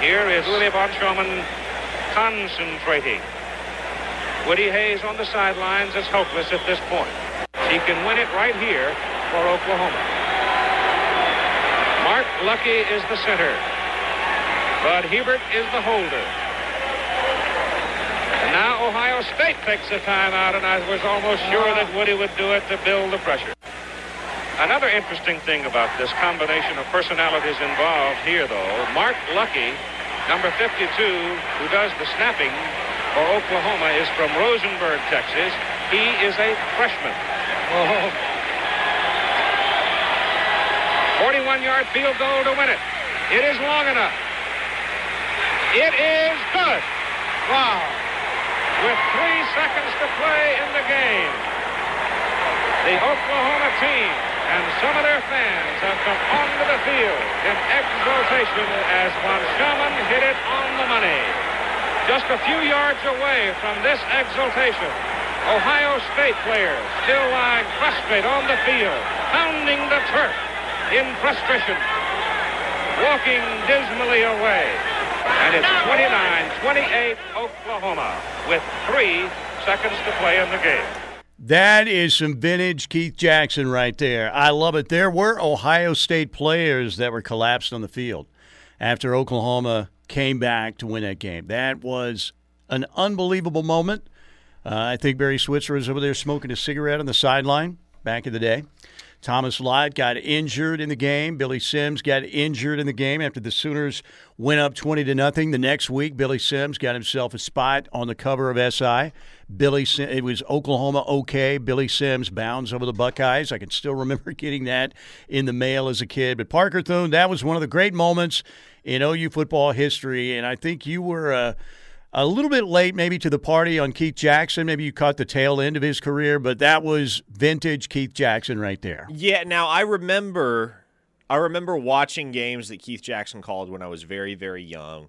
here is Willie von Schamann concentrating. Woody Hayes on the sidelines is helpless at this point. He can win it right here for Oklahoma. Mark Lucky is the center. Bud Hebert is the holder. And now Ohio State takes a timeout, and I was almost sure that Woody would do it to build the pressure. Another interesting thing about this combination of personalities involved here, though, Mark Lucky, number 52, who does the snapping for Oklahoma, is from Rosenberg, Texas. He is a freshman. Oh. 41-yard field goal to win it. It is long enough. It is good. Wow. With three seconds to play in the game, the Oklahoma team and some of their fans have come onto the field in exultation as von Schamann hit it on the money. Just a few yards away from this exultation, Ohio State players still lying prostrate on the field, pounding the turf in frustration, walking dismally away. And it's 29-28 Oklahoma with three seconds to play in the game. That is some vintage Keith Jackson right there. I love it. There were Ohio State players that were collapsed on the field after Oklahoma came back to win that game. That was an unbelievable moment. Uh, I think Barry Switzer was over there smoking a cigarette on the sideline back in the day. Thomas Lott got injured in the game. Billy Sims got injured in the game after the Sooners went up 20 to nothing. The next week, Billy Sims got himself a spot on the cover of SI. Billy it was Oklahoma okay. Billy Sims bounds over the Buckeyes. I can still remember getting that in the mail as a kid. But Parker Thune, that was one of the great moments in OU football history, and I think you were. Uh, a little bit late maybe to the party on Keith Jackson. Maybe you caught the tail end of his career, but that was vintage Keith Jackson right there. Yeah, now I remember I remember watching games that Keith Jackson called when I was very very young.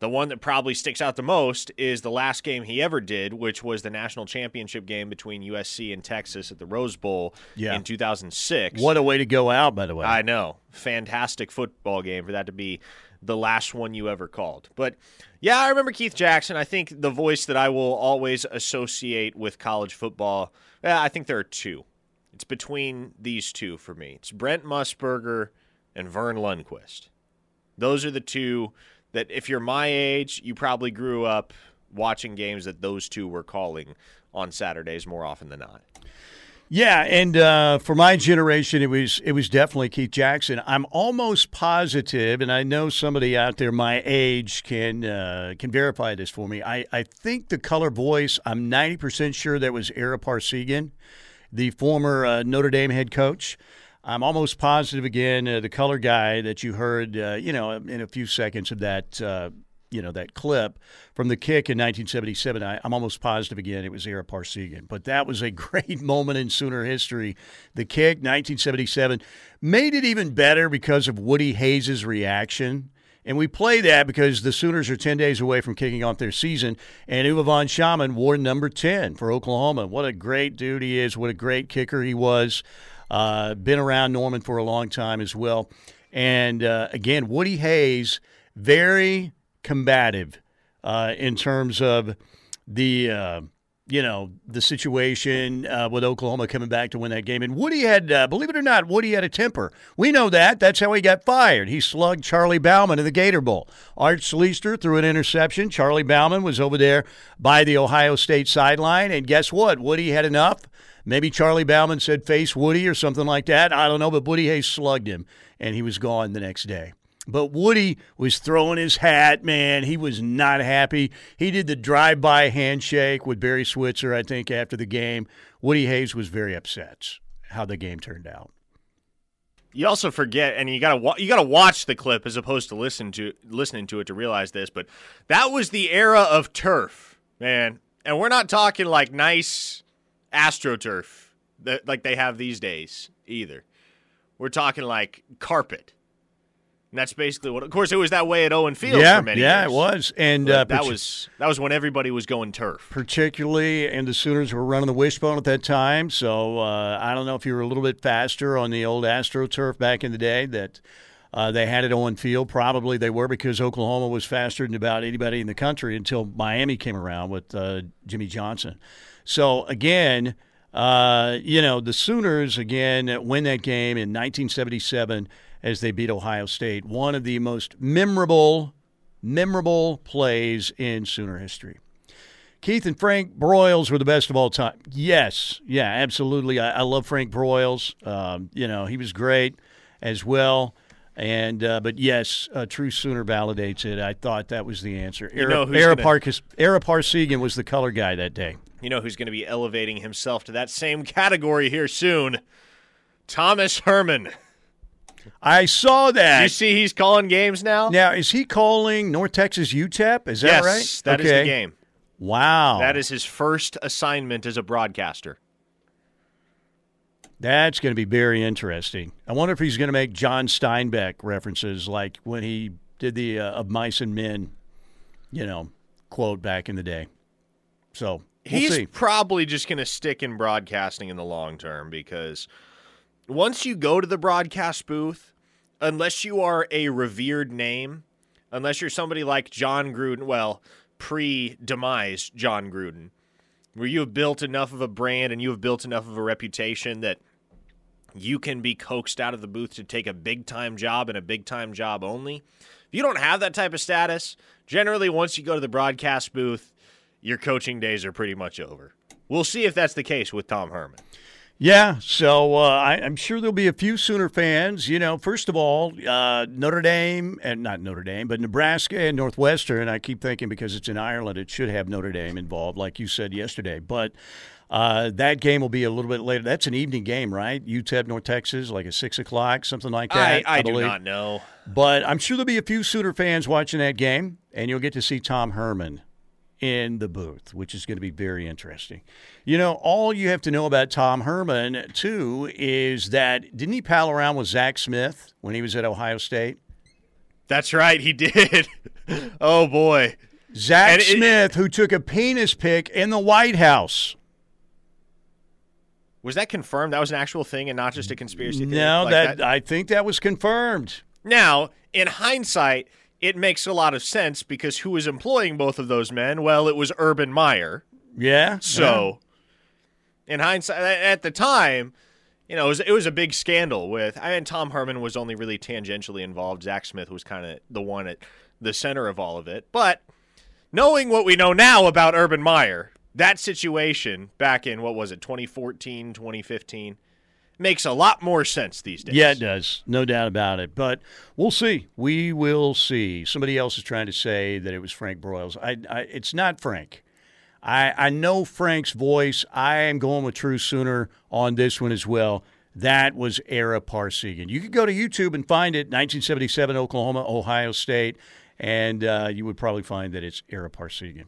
The one that probably sticks out the most is the last game he ever did, which was the national championship game between USC and Texas at the Rose Bowl yeah. in 2006. What a way to go out, by the way. I know. Fantastic football game for that to be the last one you ever called. But yeah, I remember Keith Jackson. I think the voice that I will always associate with college football, yeah, I think there are two. It's between these two for me. It's Brent Musburger and Verne Lundquist. Those are the two that if you're my age, you probably grew up watching games that those two were calling on Saturdays more often than not. Yeah, and uh, for my generation, it was it was definitely Keith Jackson. I'm almost positive, and I know somebody out there my age can uh, can verify this for me. I, I think the color voice. I'm 90 percent sure that was Ara Parseghian, the former uh, Notre Dame head coach. I'm almost positive again uh, the color guy that you heard, uh, you know, in a few seconds of that uh, you know that clip from the kick in 1977. I, am almost positive again it was Ara Parseghian, but that was a great moment in Sooner history. The kick, 1977, made it even better because of Woody Hayes' reaction. And we play that because the Sooners are 10 days away from kicking off their season. And Uwe von Schamann wore number 10 for Oklahoma. What a great dude he is. What a great kicker he was. Uh, been around Norman for a long time as well. And uh, again, Woody Hayes, very combative uh, in terms of the uh, you know the situation uh, with Oklahoma coming back to win that game. And Woody had, uh, believe it or not, Woody had a temper. We know that. That's how he got fired. He slugged Charlie Bauman in the Gator Bowl. Art Schlichter threw an interception. Charlie Bauman was over there by the Ohio State sideline, and guess what? Woody had enough. Maybe Charlie Bauman said face Woody or something like that. I don't know, but Woody Hayes slugged him, and he was gone the next day. But Woody was throwing his hat, man. He was not happy. He did the drive by handshake with Barry Switzer, I think, after the game. Woody Hayes was very upset how the game turned out. You also forget, and you gotta you gotta watch the clip as opposed to listen to listening to it to realize this. But that was the era of turf, man, and we're not talking like nice astroturf that like they have these days either. We're talking like carpet. And that's basically what. Of course, it was that way at Owen Field yeah, for many yeah, years. it was, and uh, that was that was when everybody was going turf. Particularly, and the Sooners were running the wishbone at that time. So uh, I don't know if you were a little bit faster on the old AstroTurf back in the day. That Uh, they had it on field. Probably they were because Oklahoma was faster than about anybody in the country until Miami came around with uh, Jimmy Johnson. So again, uh, you know, the Sooners again win that game in 1977 as they beat Ohio State. One of the most memorable, memorable plays in Sooner history. Keith and Frank Broyles were the best of all time. Yes, yeah, absolutely. I, I love Frank Broyles. Um, you know, he was great as well. And uh, but yes, uh, True Sooner validates it. I thought that was the answer. You know Ara, who's gonna- Parkas, Ara Parseghian was the color guy that day. You know who's going to be elevating himself to that same category here soon? Thomas Herman. I saw that. You see he's calling games now? Now, is he calling North Texas UTEP? Is that yes, right? that is okay. the game. Wow. That is his first assignment as a broadcaster. That's going to be very interesting. I wonder if he's going to make John Steinbeck references like when he did the uh, of mice and men, you know, quote back in the day. So we'll He's see. probably just going to stick in broadcasting in the long term because once you go to the broadcast booth, unless you are a revered name, unless you're somebody like Jon Gruden, well, pre demise Jon Gruden, where you have built enough of a brand and you have built enough of a reputation that you can be coaxed out of the booth to take a big time job and a big time job only. If you don't have that type of status, generally once you go to the broadcast booth, your coaching days are pretty much over. We'll see if that's the case with Tom Herman. Yeah, so uh, I, I'm sure there'll be a few Sooner fans. You know, first of all, uh, Notre Dame and not Notre Dame, but Nebraska and Northwestern. I keep thinking because it's in Ireland, it should have Notre Dame involved, like you said yesterday. But uh, that game will be a little bit later. That's an evening game, right? UTEP, North Texas, like a six o'clock, something like that. I, I, do not know. But I'm sure there'll be a few Sooner fans watching that game, and you'll get to see Tom Herman in the booth, which is going to be very interesting. You know, all you have to know about Tom Herman, too, is that didn't he pal around with Zach Smith when he was at Ohio State? That's right, he did. oh boy. Zach it- Smith, who took a penis pic in the White House. Was that confirmed? That was an actual thing and not just a conspiracy theory? No, Like that, I think that was confirmed. Now, in hindsight, it makes a lot of sense because who was employing both of those men? Well, it was Urban Meyer. Yeah. So, in hindsight, at the time, you know, it was, it was a big scandal with. I mean, Tom Herman was only really tangentially involved. Zach Smith was kind of the one at the center of all of it. But knowing what we know now about Urban Meyer, that situation back in, what was it, 2014, 2015, makes a lot more sense these days. Yeah, it does. No doubt about it. But we'll see. We will see. Somebody else is trying to say that it was Frank Broyles. I, I, it's not Frank. I, I know Frank's voice. I am going with True Sooner on this one as well. That was Ara Parseghian. You could go to YouTube and find it, 1977 Oklahoma, Ohio State, and uh, you would probably find that it's Ara Parseghian.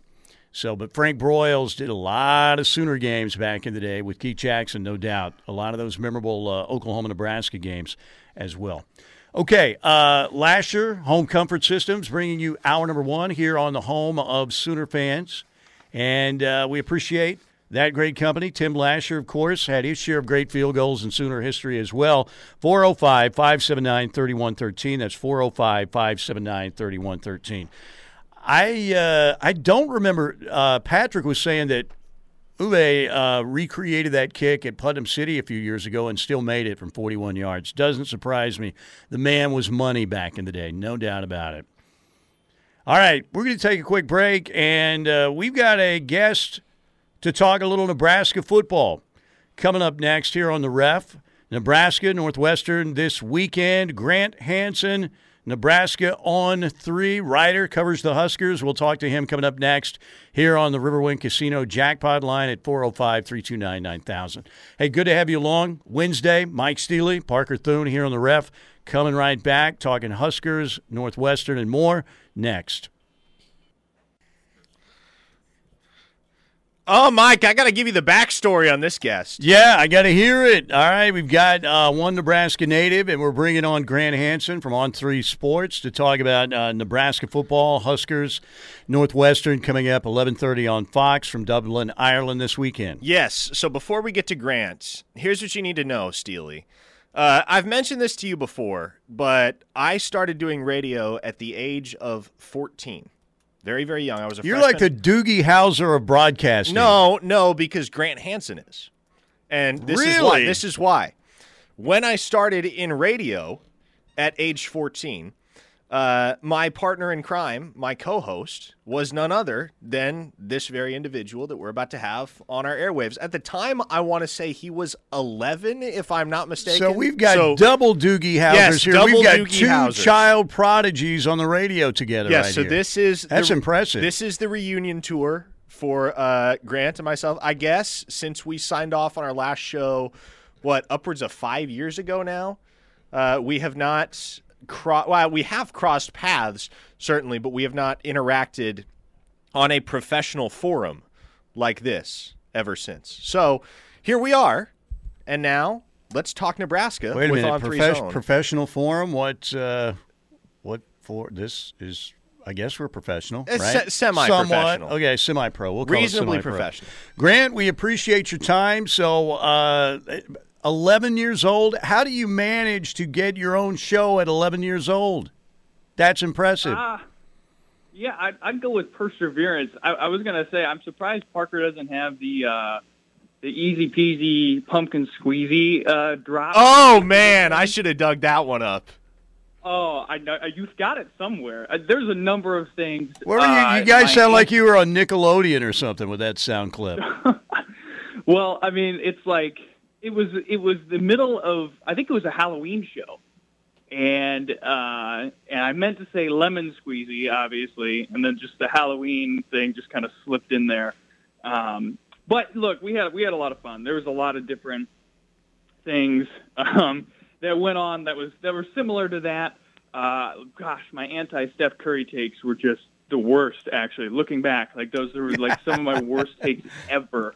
So, but Frank Broyles did a lot of Sooner games back in the day with Keith Jackson, no doubt. A lot of those memorable uh, Oklahoma Nebraska games as well. Okay, uh, Lasher Home Comfort Systems bringing you hour number one here on the home of Sooner fans. And uh, we appreciate that great company. Tim Lashar, of course, had his share of great field goals in Sooner history as well. 405 579 3113. That's 405 579 3113. I uh, I don't remember. Uh, Patrick was saying that Uwe uh, recreated that kick at Putnam City a few years ago and still made it from 41 yards. Doesn't surprise me. The man was money back in the day, no doubt about it. All right, we're going to take a quick break, and uh, we've got a guest to talk a little Nebraska football coming up next here on the Ref. Nebraska Northwestern this weekend. Grant Hansen. Nebraska on three. Ryder covers the Huskers. We'll talk to him coming up next here on the Riverwind Casino jackpot line at 405 329 9000. Hey, good to have you along. Wednesday, Mike Steely, Parker Thune here on the ref. Coming right back, talking Huskers, Northwestern, and more next. Oh, Mike, I got to give you the backstory on this guest. Yeah, I got to hear it. All right, we've got uh, one Nebraska native, and we're bringing on Grant Hansen from On Three Sports to talk about uh, Nebraska football, Huskers, Northwestern coming up 11:30 on Fox from Dublin, Ireland this weekend. Yes. So before we get to Grant, here's what you need to know, Steely. Uh, I've mentioned this to you before, but I started doing radio at the age of 14. Very, very young. I was a You're freshman. like the Doogie Howser of broadcasting. No, no, because Grant Hansen is. And this is why. This is why. When I started in radio at age 14, uh, my partner in crime, my co-host, was none other than this very individual that we're about to have on our airwaves. At the time, I want to say he was 11, if I'm not mistaken. So we've got So- double Doogie Howsers Yes, here. We've got Doogie two Howsers. child prodigies on the radio together. Yes, right so here. this is That's the- impressive. This is the reunion tour for uh, Grant and myself. I guess since we signed off on our last show, what upwards of five years ago now, uh, we have not. Cro- well, we have crossed paths certainly, but we have not interacted on a professional forum like this ever since. So here we are, and now let's talk Nebraska Wait a with minute. Profes- professional forum. What? Uh, what for? This is. I guess we're professional, right? se- semi-professional. Somewhat. Okay, semi-pro. We'll call it Reasonably professional. Grant, we appreciate your time. So, uh, 11 years old. How do you manage to get your own show at 11 years old? That's impressive. Ah, yeah, I'd, I'd go with perseverance. I, I was gonna say I'm surprised Parker doesn't have the uh, the easy peasy pumpkin squeezy uh, drop. Oh man, I should have dug that one up. Oh, I know you've got it somewhere. Uh, there's a number of things. Where were you, uh, you guys my sound like you were on Nickelodeon or something with that sound clip. Well, I mean, it's like it was. It was the middle of. I think it was a Halloween show, and uh, and I meant to say lemon squeezy, obviously, and then just the Halloween thing just kind of slipped in there. Um, but look, we had we had a lot of fun. There was a lot of different things um, that went on that was that were similar to that. Uh, gosh, my anti Steph Curry takes were just the worst. Actually, looking back, like those were like some of my worst takes ever.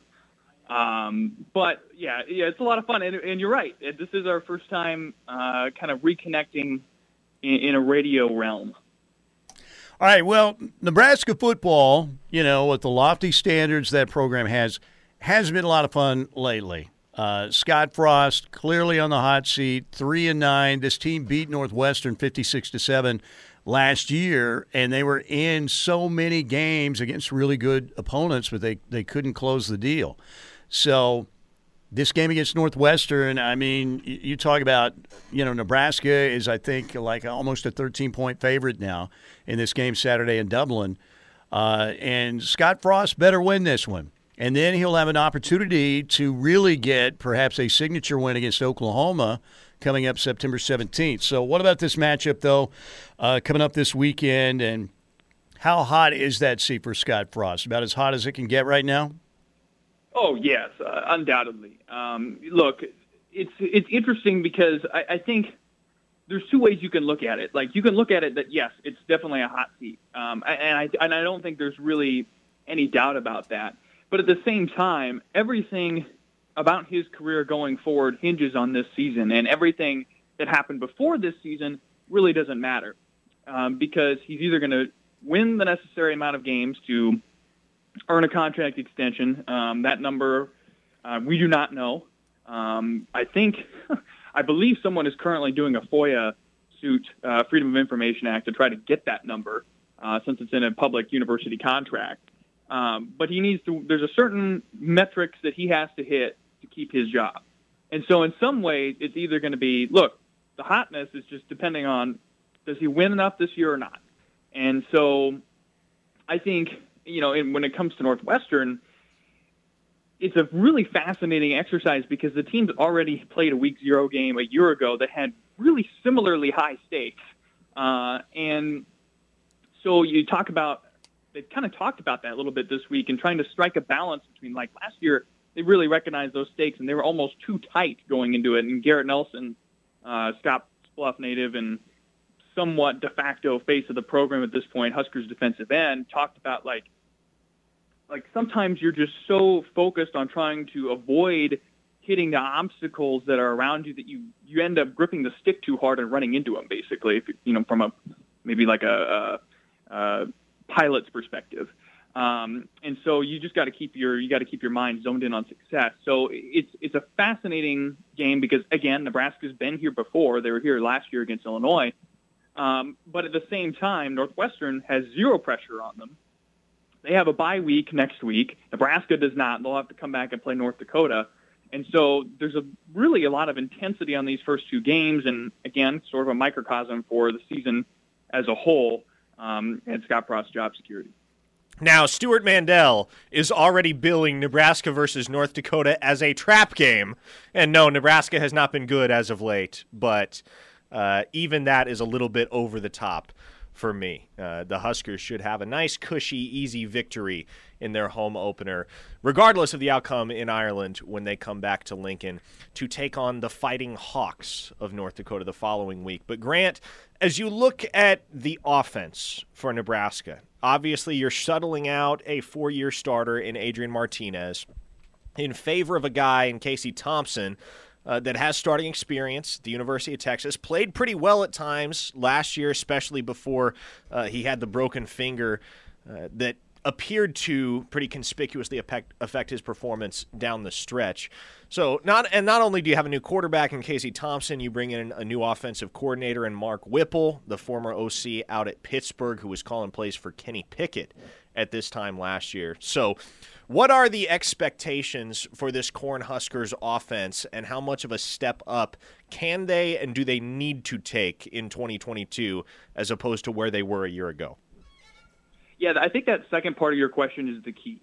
Um, but yeah, yeah, it's a lot of fun, and, and you're right. This is our first time uh, kind of reconnecting in, in a radio realm. All right. Well, Nebraska football, you know, with the lofty standards that program has, has been a lot of fun lately. Uh, Scott Frost clearly on the hot seat, three and nine. This team beat Northwestern fifty-six to seven last year, and they were in so many games against really good opponents, but they they couldn't close the deal. So this game against Northwestern, I mean, you talk about, you know, Nebraska is, I think, like almost a 13 point favorite now in this game Saturday in Dublin. Uh, and Scott Frost better win this one. And then he'll have an opportunity to really get perhaps a signature win against Oklahoma coming up September 17th. So, what about this matchup, though, uh, coming up this weekend? And how hot is that seat for Scott Frost? About as hot as it can get right now? Oh yes, uh, undoubtedly. Um, look, it's it's interesting because I, I think there's two ways you can look at it. Like you can look at it that yes, it's definitely a hot seat, um, and I and I don't think there's really any doubt about that. But at the same time, everything about his career going forward hinges on this season, and everything that happened before this season really doesn't matter um, because he's either going to win the necessary amount of games to earn a contract extension. Um, that number uh, we do not know. Um, I think, I believe someone is currently doing a FOIA suit, uh, Freedom of Information Act, to try to get that number uh, since it's in a public university contract. Um, but he needs to. There's a certain metrics that he has to hit to keep his job, and so in some ways, it's either going to be look. The hotness is just depending on does he win enough this year or not, and so I think you know, when it comes to Northwestern, it's a really fascinating exercise because the team's already played a week zero game a year ago that had really similarly high stakes. Uh, and so you talk about, they kind of talked about that a little bit this week and trying to strike a balance between like last year, they really recognized those stakes and they were almost too tight going into it. And Garrett Nelson, uh, Scott Bluff native and somewhat de facto face of the program at this point, Huskers defensive end, talked about like, like sometimes you're just so focused on trying to avoid hitting the obstacles that are around you that you you end up gripping the stick too hard and running into them basically if you know from a maybe like a, a, a pilot's perspective Um, and so you just got to keep your you got to keep your mind zoned in on success. So it's it's a fascinating game because again, Nebraska's been here before. They were here last year against Illinois, um, but at the same time, Northwestern has zero pressure on them. They have a bye week next week. Nebraska does not. They'll have to come back and play North Dakota. And so there's a really a lot of intensity on these first two games, and again, sort of a microcosm for the season as a whole. Um, and Scott Frost's job security. Now, Stewart Mandel is already billing Nebraska versus North Dakota as a trap game. And no, Nebraska has not been good as of late, but uh, even that is a little bit over the top for me. Uh, the Huskers should have a nice, cushy, easy victory in their home opener, regardless of the outcome in Ireland when they come back to Lincoln to take on the Fighting Hawks of North Dakota the following week. But, Grant, as you look at the offense for Nebraska, obviously you're shuttling out a four year starter in Adrian Martinez in favor of a guy in Casey Thompson. Uh, that has starting experience the University of Texas, played pretty well at times last year, especially before uh, he had the broken finger uh, that appeared to pretty conspicuously affect, affect his performance down the stretch. So not and not only do you have a new quarterback in Casey Thompson, you bring in a new offensive coordinator in Mark Whipple, the former OC out at Pittsburgh, who was calling plays for Kenny Pickett at this time last year. So, what are the expectations for this Cornhuskers offense, and how much of a step up can they and do they need to take in 2022 as opposed to where they were a year ago? Yeah, I think that second part of your question is the key.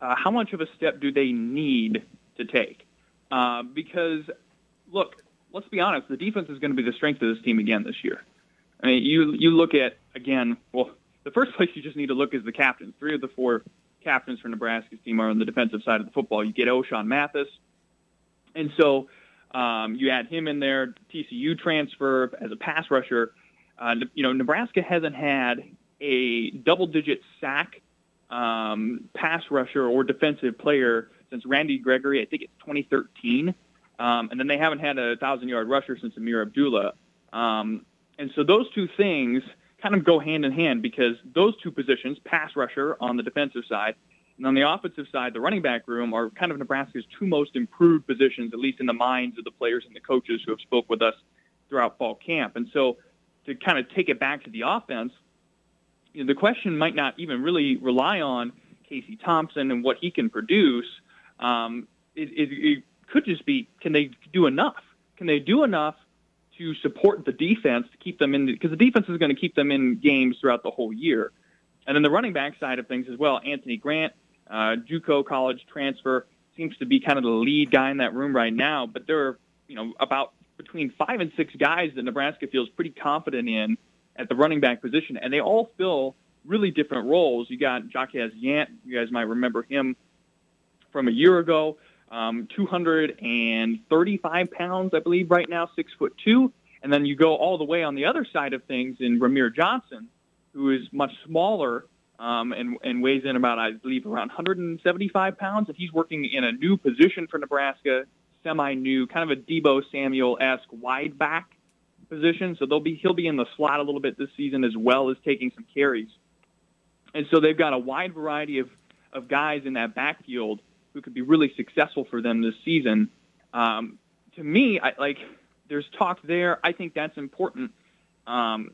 Uh, how much of a step do they need to take? Uh, because, look, let's be honest, the defense is going to be the strength of this team again this year. I mean, you you look at again. Well, the first place you just need to look is the captains. Three of the four captains for Nebraska's team are on the defensive side of the football. You get Ochaun Mathis, and so um, you add him in there. TCU transfer as a pass rusher. Uh, you know, Nebraska hasn't had a double-digit sack um, pass rusher or defensive player since Randy Gregory. I think it's 2013, um, and then they haven't had a thousand-yard rusher since Ameer Abdullah. Um, and so those two things kind of go hand in hand because those two positions, pass rusher on the defensive side, and on the offensive side, the running back room are kind of Nebraska's two most improved positions, at least in the minds of the players and the coaches who have spoke with us throughout fall camp. And so to kind of take it back to the offense, you know, the question might not even really rely on Casey Thompson and what he can produce. Um, it, it, it could just be, can they do enough? Can they do enough to support the defense to keep them in? Because the, the defense is going to keep them in games throughout the whole year. And then the running back side of things as well, Anthony Grant, uh, JUCO college transfer, seems to be kind of the lead guy in that room right now. But there are, you know, about between five and six guys that Nebraska feels pretty confident in at the running back position, and they all fill really different roles. You got Jaquez Yant. You guys might remember him from a year ago. Um, 235 pounds, I believe, right now, six foot two. And then you go all the way on the other side of things in Rahmir Johnson, who is much smaller um, and, and weighs in about, I believe, around 175 pounds. And he's working in a new position for Nebraska, semi-new, kind of a Deebo Samuel-esque wide back position, so they'll be he'll be in the slot a little bit this season as well as taking some carries. And so they've got a wide variety of of guys in that backfield who could be really successful for them this season. Um, to me, I, like there's talk there. I think that's important. Um,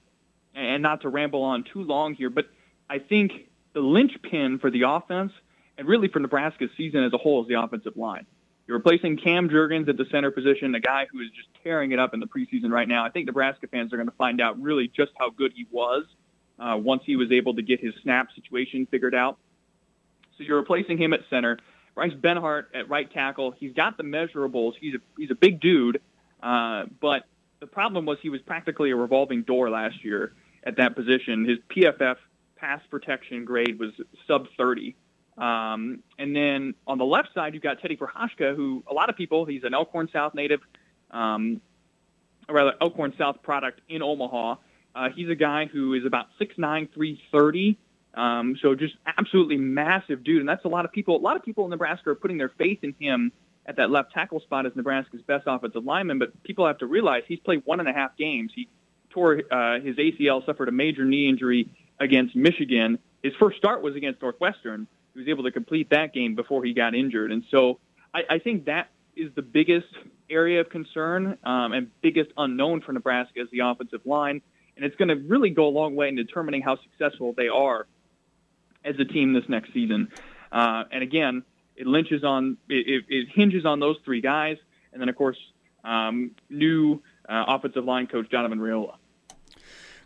and not to ramble on too long here, but I think the linchpin for the offense and really for Nebraska's season as a whole is the offensive line. You're replacing Cam Jurgens at the center position, a guy who is just tearing it up in the preseason right now. I think Nebraska fans are going to find out really just how good he was uh, once he was able to get his snap situation figured out. So you're replacing him at center. Bryce Benhart at right tackle. He's got the measurables. He's a he's a big dude, uh, but the problem was he was practically a revolving door last year at that position. His PFF pass protection grade was sub 30. Um, and then on the left side, you've got Teddy Prochazka, who a lot of people, he's an Elkhorn South native, um, or rather Elkhorn South product in Omaha. Uh, he's a guy who is about 6'9", 330. Um, so just absolutely massive dude. And that's a lot of people, a lot of people in Nebraska are putting their faith in him at that left tackle spot as Nebraska's best offensive lineman. But people have to realize he's played one and a half games. He tore uh, his ACL, suffered a major knee injury against Michigan his first start was against Northwestern. He was able to complete that game before he got injured, and so I, I think that is the biggest area of concern um, and biggest unknown for Nebraska is the offensive line, and it's going to really go a long way in determining how successful they are as a team this next season. Uh, and again, it lynches on it, it, hinges on those three guys, and then of course um, new uh, offensive line coach Donovan Raiola.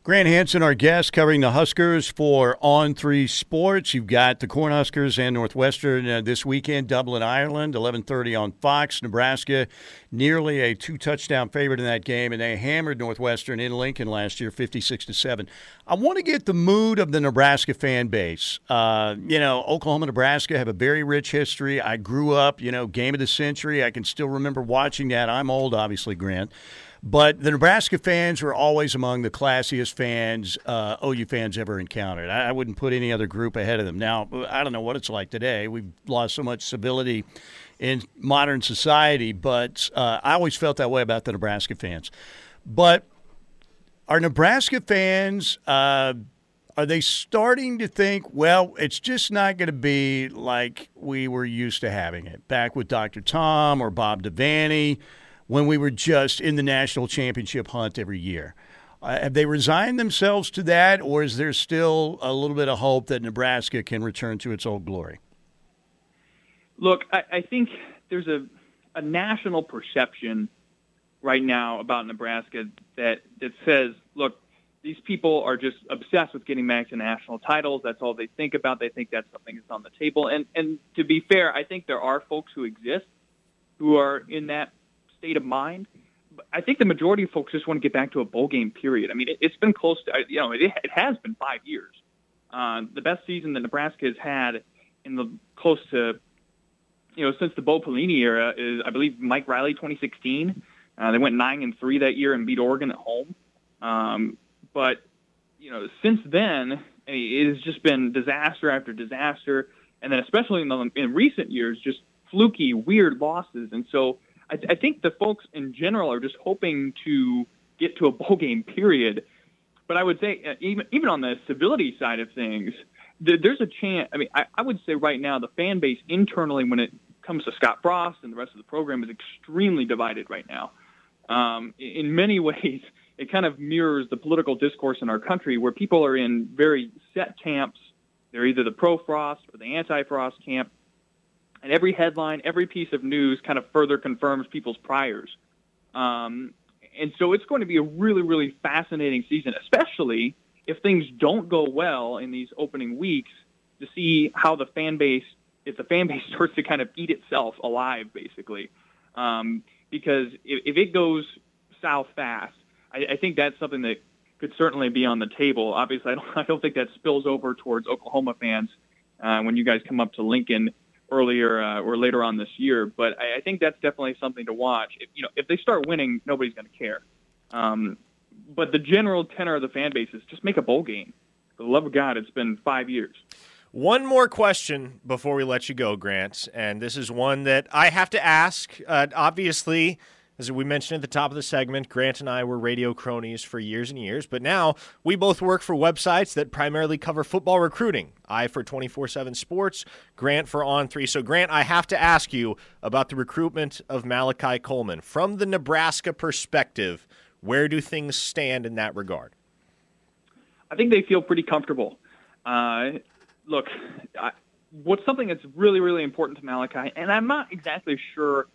Grant Hanson, our guest, covering the Huskers for On Three Sports. You've got the Cornhuskers and Northwestern uh, this weekend, Dublin, Ireland, 11:30 on Fox. Nebraska, nearly a two-touchdown favorite in that game, and they hammered Northwestern in Lincoln last year, 56 to seven. I want to get the mood of the Nebraska fan base. Uh, you know, Oklahoma, Nebraska have a very rich history. I grew up, you know, game of the century. I can still remember watching that. I'm old, obviously, Grant. But the Nebraska fans were always among the classiest fans uh, OU fans ever encountered. I, wouldn't put any other group ahead of them. Now, I don't know what it's like today. We've lost so much civility in modern society, but uh, I always felt that way about the Nebraska fans. But are Nebraska fans. Uh, are they starting to think, well, it's just not going to be like we were used to having it back with Dr. Tom or Bob Devaney? When we were just in the national championship hunt every year. Uh, have they resigned themselves to that, or is there still a little bit of hope that Nebraska can return to its old glory? Look, I, I think there's a, a national perception right now about Nebraska that, that says, look, these people are just obsessed with getting back to national titles. That's all they think about. They think that's something that's on the table. And and to be fair, I think there are folks who exist who are in that state of mind. I think the majority of folks just want to get back to a bowl game. Period. I mean, it, has been close to you know it, it has been five years. Uh, the best season that Nebraska has had in the close to you know since the Bo Pelini era is I believe Mike Riley 2016. Uh, they went nine and three that year and beat Oregon at home. Um, but you know since then it has just been disaster after disaster, and then especially in, the, in recent years, just fluky, weird losses. And so I, I think the folks in general are just hoping to get to a bowl game. Period. But I would say uh, even even on the civility side of things, there's a chance. I mean, I, I would say right now the fan base internally, when it comes to Scott Frost and the rest of the program, is extremely divided right now. Um, in many ways, it kind of mirrors the political discourse in our country, where people are in very set camps. They're either the pro-Frost or the anti-Frost camp, and every headline, every piece of news kind of further confirms people's priors. Um, and so it's going to be a really, really fascinating season, especially if things don't go well in these opening weeks to see how the fan base, if the fan base starts to kind of eat itself alive, basically. Um, because if, if it goes south fast, I, I think that's something that could certainly be on the table. Obviously, I don't, I don't think that spills over towards Oklahoma fans uh, when you guys come up to Lincoln earlier uh, or later on this year. But I, I think that's definitely something to watch. If, you know, if they start winning, nobody's going to care. Um, but the general tenor of the fan base is just make a bowl game. For the love of God, it's been five years. One more question before we let you go, Grant, and this is one that I have to ask. Uh, obviously, as we mentioned at the top of the segment, Grant and I were radio cronies for years and years, but now we both work for websites that primarily cover football recruiting. I for 24 7 Sports, Grant for On 3. So, Grant, I have to ask you about the recruitment of Malachi Coleman. From the Nebraska perspective, where do things stand in that regard? I think they feel pretty comfortable. Uh, look, I, what's something that's really, really important to Malachi, and I'm not exactly sure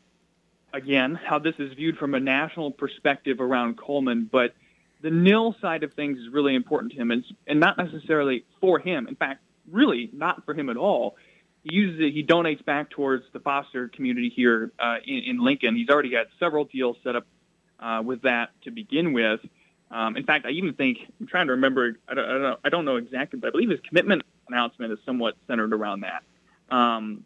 again, how this is viewed from a national perspective around Coleman, but the nil side of things is really important to him, and, and not necessarily for him. In fact, really not for him at all. He uses it. He donates back towards the foster community here uh, in, in Lincoln. He's already got several deals set up uh, with that to begin with. Um, in fact, I even think I'm trying to remember. I don't, I don't, know, I don't know exactly, but I believe his commitment announcement is somewhat centered around that. Um,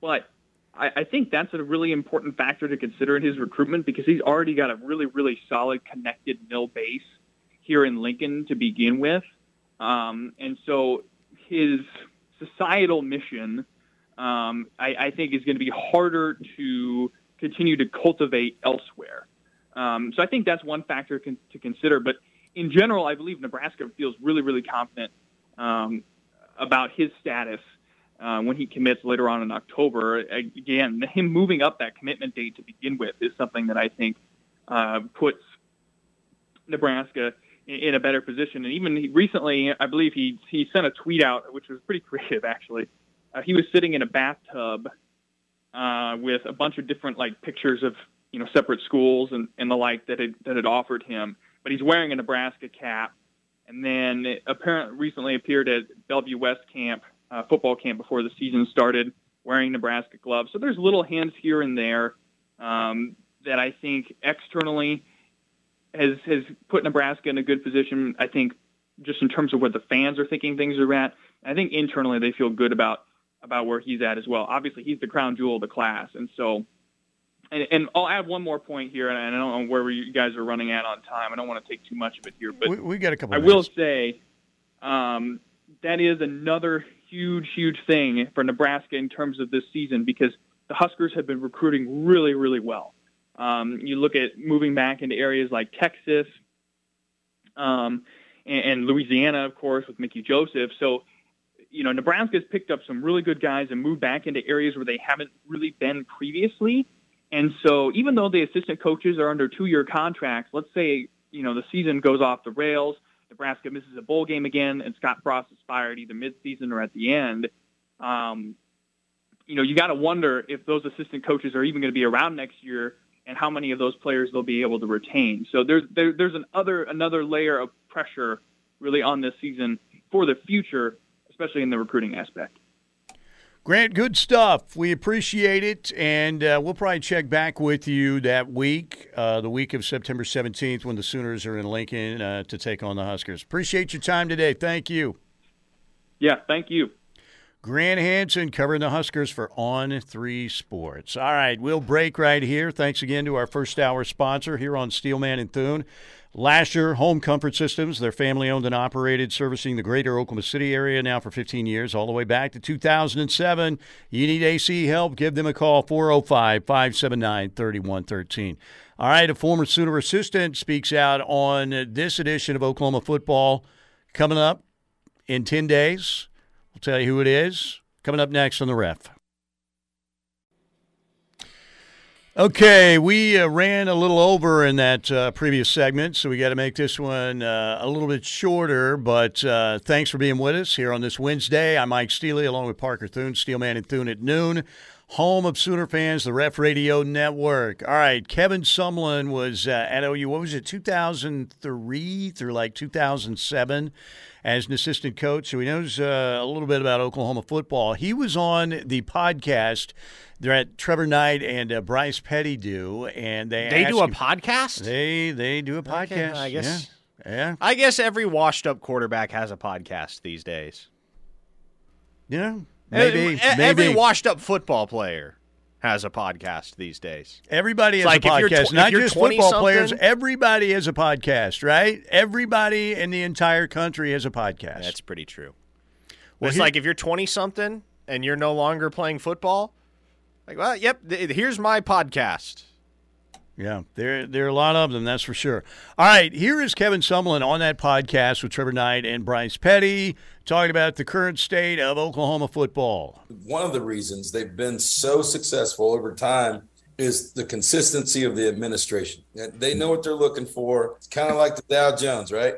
but I, I think that's a really important factor to consider in his recruitment because he's already got a really, really solid connected nil base here in Lincoln to begin with. Um, and so his societal mission, um, I, I, think, is going to be harder to continue to cultivate elsewhere. Um, so I think that's one factor con- to consider. But in general, I believe Nebraska feels really, really confident um, about his status uh, when he commits later on in October. Again, him moving up that commitment date to begin with is something that I think uh, puts Nebraska in, a better position. And even recently, I believe he he sent a tweet out, which was pretty creative actually. Uh, he was sitting in a bathtub uh, with a bunch of different like pictures of you know separate schools and, and the like that had, that had offered him, but he's wearing a Nebraska cap. And then apparently recently appeared at Bellevue West camp, uh, football camp before the season started, wearing Nebraska gloves. So there's little hints here and there um, that I think externally has has put Nebraska in a good position. I think just in terms of what the fans are thinking things are at. I think internally they feel good about about where he's at as well. Obviously, he's the crown jewel of the class, and so. And, and I'll add one more point here, and I don't know where you guys are running at on time. I don't want to take too much of it here, but we, we got a couple. I will say um, that is another huge, huge thing for Nebraska in terms of this season because the Huskers have been recruiting really, really well. Um, you look at moving back into areas like Texas um, and, and Louisiana, of course, with Mickey Joseph. So, you know, Nebraska's picked up some really good guys and moved back into areas where they haven't really been previously. And so, even though the assistant coaches are under two-year contracts, let's say you know the season goes off the rails, Nebraska misses a bowl game again, and Scott Frost is fired either mid-season or at the end. Um, you know, you got to wonder if those assistant coaches are even going to be around next year and how many of those players they'll be able to retain. So there's there, there's an other another layer of pressure really on this season for the future, especially in the recruiting aspect. Grant, good stuff. We appreciate it, and uh, we'll probably check back with you that week, uh, the week of September 17th, when the Sooners are in Lincoln uh, to take on the Huskers. Appreciate your time today. Thank you. Yeah, thank you. Grant Hanson covering the Huskers for On Three Sports. All right, we'll break right here. Thanks again to our first hour sponsor here on Steelman and Thune. Lasher Home Comfort Systems, they're family owned and operated, servicing the greater Oklahoma City area now for 15 years, all the way back to 2007. You need AC help? Give them a call, 405 579 3113. All right, a former Sooner assistant speaks out on this edition of Oklahoma football coming up in 10 days. We'll tell you who it is coming up next on the ref. Okay, we uh, ran a little over in that uh, previous segment, so we got to make this one uh, a little bit shorter. But uh, thanks for being with us here on this Wednesday. I'm Mike Steely, along with Parker Thune, Steelman and Thune at noon, home of Sooner fans, the Ref Radio Network. All right, Kevin Sumlin was uh, at OU. What was it, 2003 through like 2007? As an assistant coach, so he knows uh, a little bit about Oklahoma football. He was on the podcast that Trevor Knight and uh, Bryce Petty do, and they they do a him, podcast. They they do a podcast. Okay, I guess. Yeah. yeah. I guess every washed up quarterback has a podcast these days. Yeah. Maybe, maybe. Every washed up football player has a podcast these days. Everybody has like a podcast, tw- not just football players. Everybody has a podcast, right? Everybody in the entire country has a podcast. That's pretty true. Well, it's here, like if you're 20 something and you're no longer playing football, like, well, yep, th- here's my podcast. Yeah, there there are a lot of them, that's for sure. All right, here is Kevin Sumlin on that podcast with Trevor Knight and Bryce Petty talking about the current state of Oklahoma football. One of the reasons they've been so successful over time is the consistency of the administration. They know what they're looking for. It's kind of like the Dow Jones, right?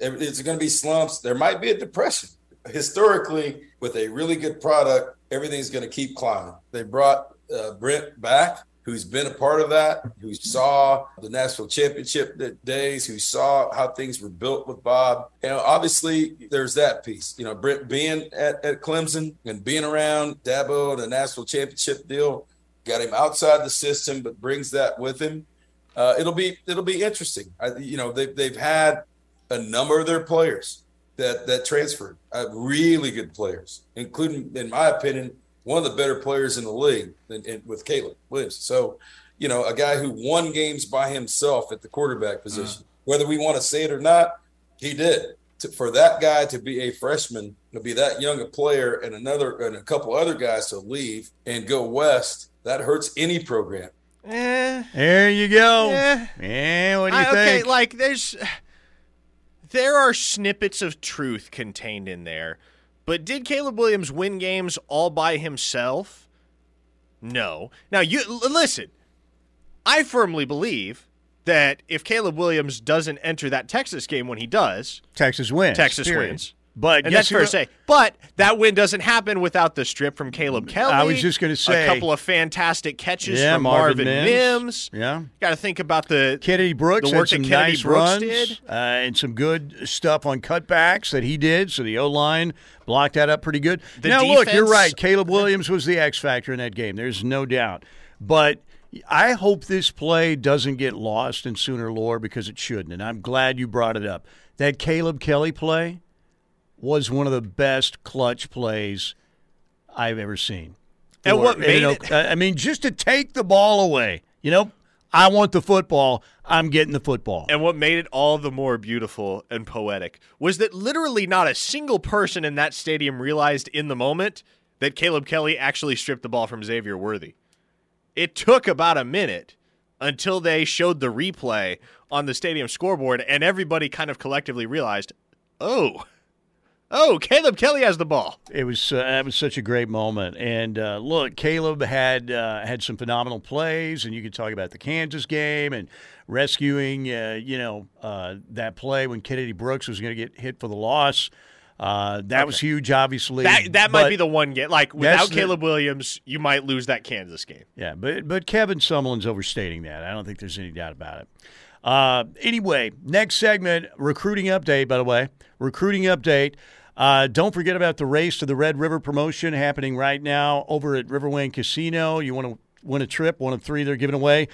It's going to be slumps. There might be a depression. Historically, with a really good product, everything's going to keep climbing. They brought uh, Brent back who's been a part of that, who saw the national championship days, who saw how things were built with Bob. Know, obviously there's that piece. You know, Brent being at, at Clemson and being around Dabo and the national championship deal got him outside the system, but brings that with him. Uh, it'll be it'll be interesting. I, you know, they've they've had a number of their players that that transferred, uh, really good players, including, in my opinion, one of the better players in the league in, in, with Caleb Williams. So, you know, a guy who won games by himself at the quarterback position, uh whether we want to say it or not, he did. To, for that guy to be a freshman, to be that young a player, and another and a couple other guys to leave and go west, that hurts any program. Eh, there you go. Eh, eh what do you I, think? Okay, like there's there are snippets of truth contained in there But did Caleb Williams win games all by himself? No. Now you listen. I firmly believe that if Caleb Williams doesn't enter that Texas game when he does, Texas wins. Texas period. wins. But and that's fair to say. But that win doesn't happen without the strip from Caleb Kelly. I was just gonna say- a couple of fantastic catches Yeah, from Marvin Marvin, Mims. Mims. Yeah. Got to think about the Kennedy Brooks the work some that Kennedy nice Brooks runs did. Uh, and some good stuff on cutbacks that he did. So the O line blocked that up pretty good. The now, look, you're right. Caleb Williams was the X factor in that game. There's no doubt. But I hope this play doesn't get lost in Sooner lore because it shouldn't. And I'm glad you brought it up. That Caleb Kelly play was one of the best clutch plays I've ever seen. And what you made know, it- I mean, just to take the ball away. You know, I want the football. I'm getting the football. And what made it all the more beautiful and poetic was that literally not a single person in that stadium realized in the moment that Caleb Kelly actually stripped the ball from Xavier Worthy. It took about a minute until they showed the replay on the stadium scoreboard, and everybody kind of collectively realized, oh, oh, Caleb Kelly has the ball. It was uh, that was such a great moment. And uh, look, Caleb had uh, had some phenomenal plays, and you could talk about the Kansas game and rescuing, uh, you know, uh, that play when Kennedy Brooks was going to get hit for the loss. Uh, that was huge, obviously. That that might be the one game. Like without the- Caleb Williams, you might lose that Kansas game. Yeah, but but Kevin Sumlin's overstating that. I don't think there's any doubt about it. Uh, anyway, next segment, recruiting update. By the way, recruiting update. Uh, don't forget about the race to the Red River promotion happening right now over at Riverwind Casino. You want to win a trip, one of three they're giving away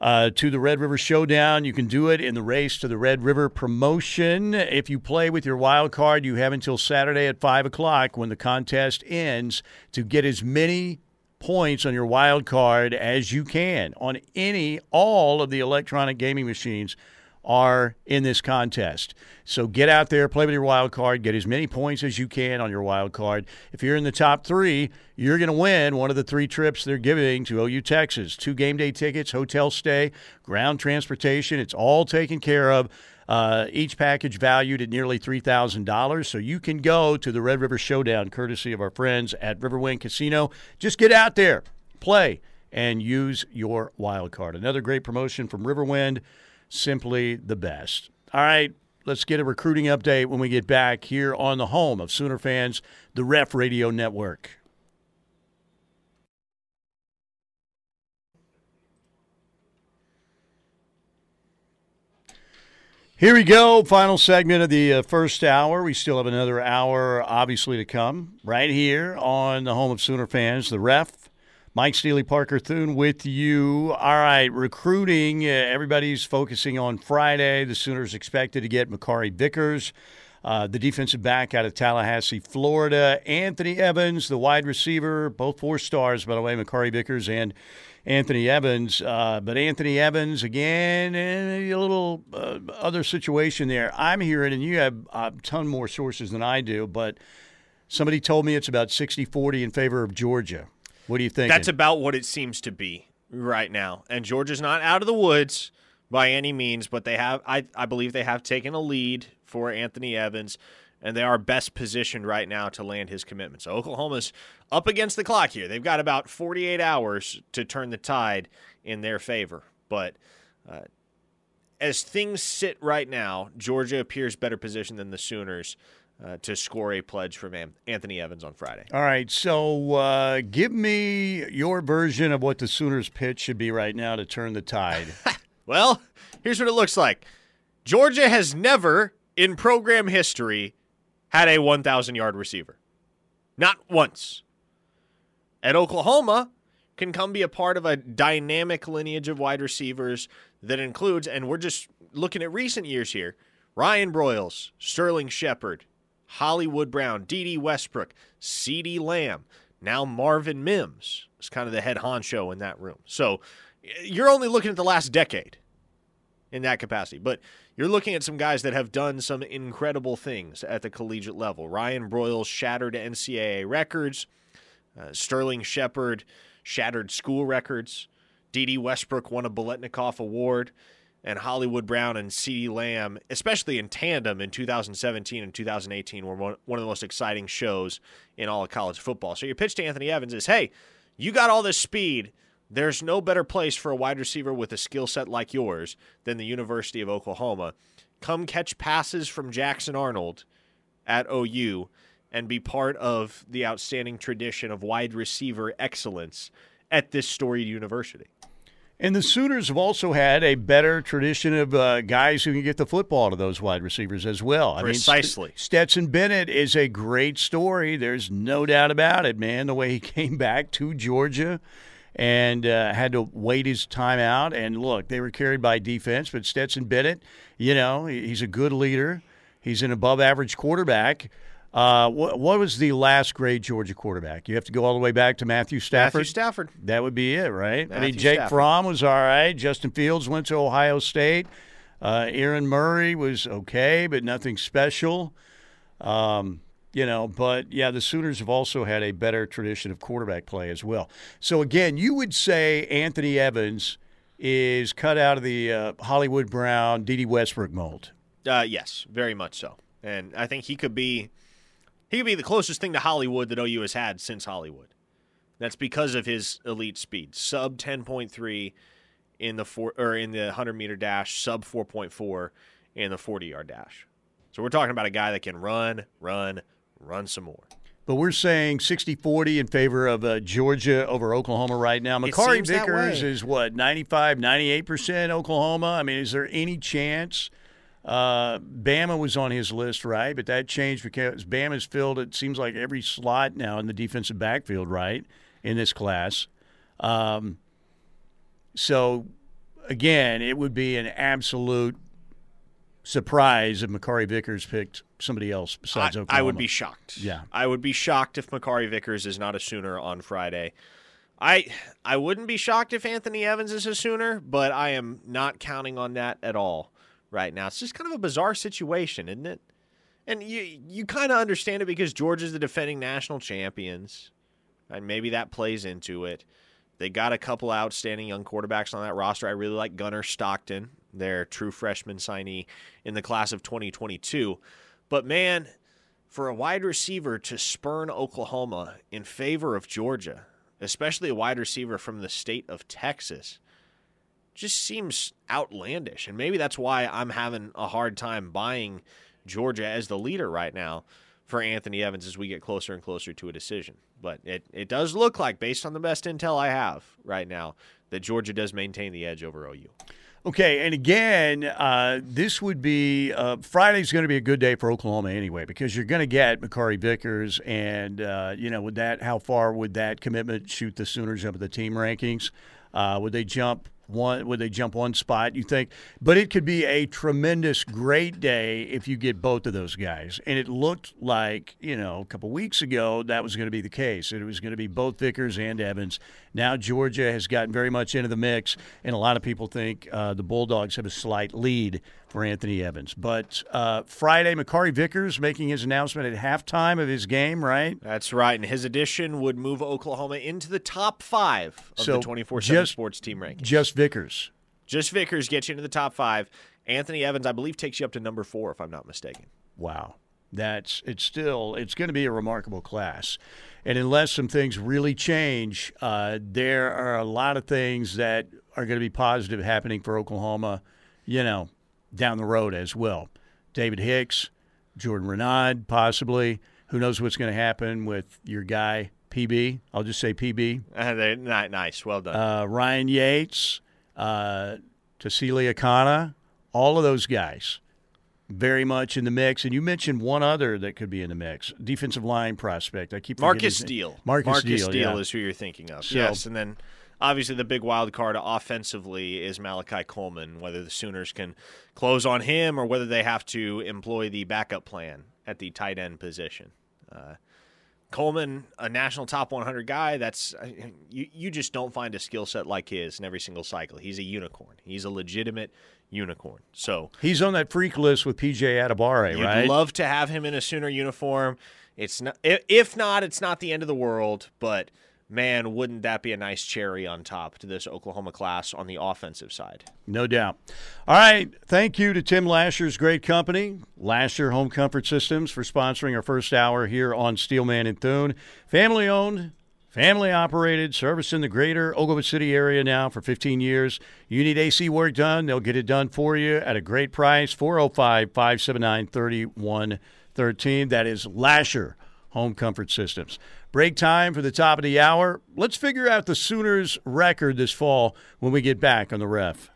uh, to the Red River Showdown. You can do it in the race to the Red River promotion. If you play with your wild card, you have until Saturday at 5 o'clock when the contest ends to get as many points on your wild card as you can on any all of the electronic gaming machines are in this contest. So get out there, play with your wild card, get as many points as you can on your wild card. If you're in the top three, you're going to win one of the three trips they're giving to OU Texas: two game day tickets, hotel stay, ground transportation. It's all taken care of. Uh, each package valued at nearly $3,000. So you can go to the Red River Showdown courtesy of our friends at Riverwind Casino. Just get out there, play, and use your wild card. Another great promotion from Riverwind. Simply the best. All right, let's get a recruiting update when we get back here on the home of Sooner fans, the Ref Radio Network. Here we go. Final segment of the uh, first hour. We still have another hour, obviously, to come right here on the home of Sooner fans, the ref. Mike Steely, Parker Thune with you. All right, recruiting. Uh, everybody's focusing on Friday. The Sooners expected to get Makari Vickers, uh, the defensive back out of Tallahassee, Florida. Anthony Evans, the wide receiver, both four stars, by the way, Makari Vickers and Anthony Evans. Uh, but Anthony Evans, again, eh, a little uh, other situation there. I'm hearing, and you have a ton more sources than I do, but somebody told me it's about 60 40 in favor of Georgia. What do you think? That's about what it seems to be right now. And Georgia's not out of the woods by any means, but they have I, I believe they have taken a lead for Anthony Evans and they are best positioned right now to land his commitment. So Oklahoma's up against the clock here. They've got about 48 hours to turn the tide in their favor. But uh, as things sit right now, Georgia appears better positioned than the Sooners uh, to score a pledge from Anthony Evans on Friday. All right, so uh, give me your version of what the Sooners' pitch should be right now to turn the tide. Well, here's what it looks like Georgia has never in program history had a 1,000 yard receiver. Not once. At Oklahoma, can come be a part of a dynamic lineage of wide receivers that includes, and we're just looking at recent years here Ryan Broyles, Sterling Shepard, Hollywood Brown, Dede Westbrook, CeeDee Lamb, now Marvin Mims is kind of the head honcho in that room. So you're only looking at the last decade in that capacity. But you're looking at some guys that have done some incredible things at the collegiate level. Ryan Broyles shattered NCAA records. Uh, Sterling Shepard shattered school records. Dede Westbrook won a Biletnikoff Award. And Hollywood Brown and CeeDee Lamb, especially in tandem in 2017 and 2018, were one, one of the most exciting shows in all of college football. So your pitch to Anthony Evans is, hey, you got all this speed. There's no better place for a wide receiver with a skill set like yours than the University of Oklahoma. Come catch passes from Jackson Arnold at OU and be part of the outstanding tradition of wide receiver excellence at this storied university. And the Sooners have also had a better tradition of uh, guys who can get the football to those wide receivers as well. I Precisely. mean, Stetson Bennett is a great story. There's no doubt about it, man. The way he came back to Georgia and uh, had to wait his time out. And look, they were carried by defense, but Stetson Bennett, you know, he's a good leader. He's an above average quarterback. Uh, what, what, was the last great Georgia quarterback? You have to go all the way back to Matthew Stafford. Matthew Stafford. That would be it, right? Matthew I mean, Jake Stafford. Fromm was all right. Justin Fields went to Ohio State. Uh, Aaron Murray was okay, but nothing special. Um, you know, but yeah, the Sooners have also had a better tradition of quarterback play as well. So again, you would say Anthony Evans is cut out of the uh, Hollywood Brown, Dede Westbrook mold. Uh, yes, very much so. And I think he could be he could be the closest thing to Hollywood that OU has had since Hollywood. That's because of his elite speed, sub ten point three in the four or in the hundred meter dash, sub four point four in the forty yard dash. So we're talking about a guy that can run, run, run some more. But we're saying 60 40 in favor of uh, Georgia over Oklahoma right now. It Makari Vickers is what, 95, 98% Oklahoma? I mean, is there any chance? Uh, Bama was on his list, right? But that changed because Bama's filled, it seems like every slot now in the defensive backfield, right, in this class. Um, so, again, it would be an absolute surprise if Makari Vickers picked somebody else besides I, Oklahoma. I would be shocked. Yeah. I would be shocked if Makari Vickers is not a Sooner on Friday. I I wouldn't be shocked if Anthony Evans is a Sooner, but I am not counting on that at all right now. It's just kind of a bizarre situation, isn't it? And you you kind of understand it because Georgia's the defending national champions, and maybe that plays into it. They got a couple outstanding young quarterbacks on that roster. I really like Gunnar Stockton, their true freshman signee in the class of 2022. But man, for a wide receiver to spurn Oklahoma in favor of Georgia, especially a wide receiver from the state of Texas, just seems outlandish. And maybe that's why I'm having a hard time buying Georgia as the leader right now for Anthony Evans as we get closer and closer to a decision. But it, it does look like, based on the best intel I have right now, that Georgia does maintain the edge over OU. Okay, and again, uh, this would be uh, Friday's going to be a good day for Oklahoma anyway because you're going to get Makari Vickers, and uh, you know, with that, how far would that commitment shoot the Sooners up at the team rankings? Uh, would they jump one? Would they jump one spot? You think? But it could be a tremendous, great day if you get both of those guys. And it looked like you know a couple weeks ago that was going to be the case. It was going to be both Vickers and Evans. Now Georgia has gotten very much into the mix, and a lot of people think uh, the Bulldogs have a slight lead for Anthony Evans. But uh, Friday, Makari Vickers making his announcement at halftime of his game, right? That's right. And his addition would move Oklahoma into the top five of So, the 24 7 sports team rankings. Just Vickers. Just Vickers gets you into the top five. Anthony Evans, I believe, takes you up to number four, if I'm not mistaken. Wow. That's it's still it's going to be a remarkable class, and unless some things really change, uh, there are a lot of things that are going to be positive happening for Oklahoma, you know, down the road as well. David Hicks, Jordan Renaud, possibly. Who knows what's going to happen with your guy PB? I'll just say PB. Uh, they're ni- nice. Well done. Uh, Ryan Yates, uh, Cecilia Kana, all of those guys very much in the mix. And you mentioned one other that could be in the mix, defensive line prospect. I keep Marcus. Steele. Marcus, Steele, yeah. is who you're thinking of. So- yes, and then obviously the big wild card offensively is Malachi Coleman. Whether the Sooners can close on him or whether they have to employ the backup plan at the tight end position. Uh, Coleman, a national top 100 guy, that's uh, you. You just don't find a skill set like his in every single cycle. He's a unicorn. He's a legitimate unicorn. So He's on that freak list with PJ Adebawore, You'd right? love to have him in a Sooner uniform. It's not, if not, it's not the end of the world. But man, wouldn't that be a nice cherry on top to this Oklahoma class on the offensive side? No doubt. All right. Thank you to Tim Lashar's great company, Lashar Home Comfort Systems, for sponsoring our first hour here on Steelman and Thune. Family owned, family operated, service in the greater Oklahoma City area now for 15 years. You need AC work done, they'll get it done for you at a great price 405 579 3113. That is Lashar Home Comfort Systems. Break time for the top of the hour. Let's figure out the Sooners' record this fall when we get back on the ref.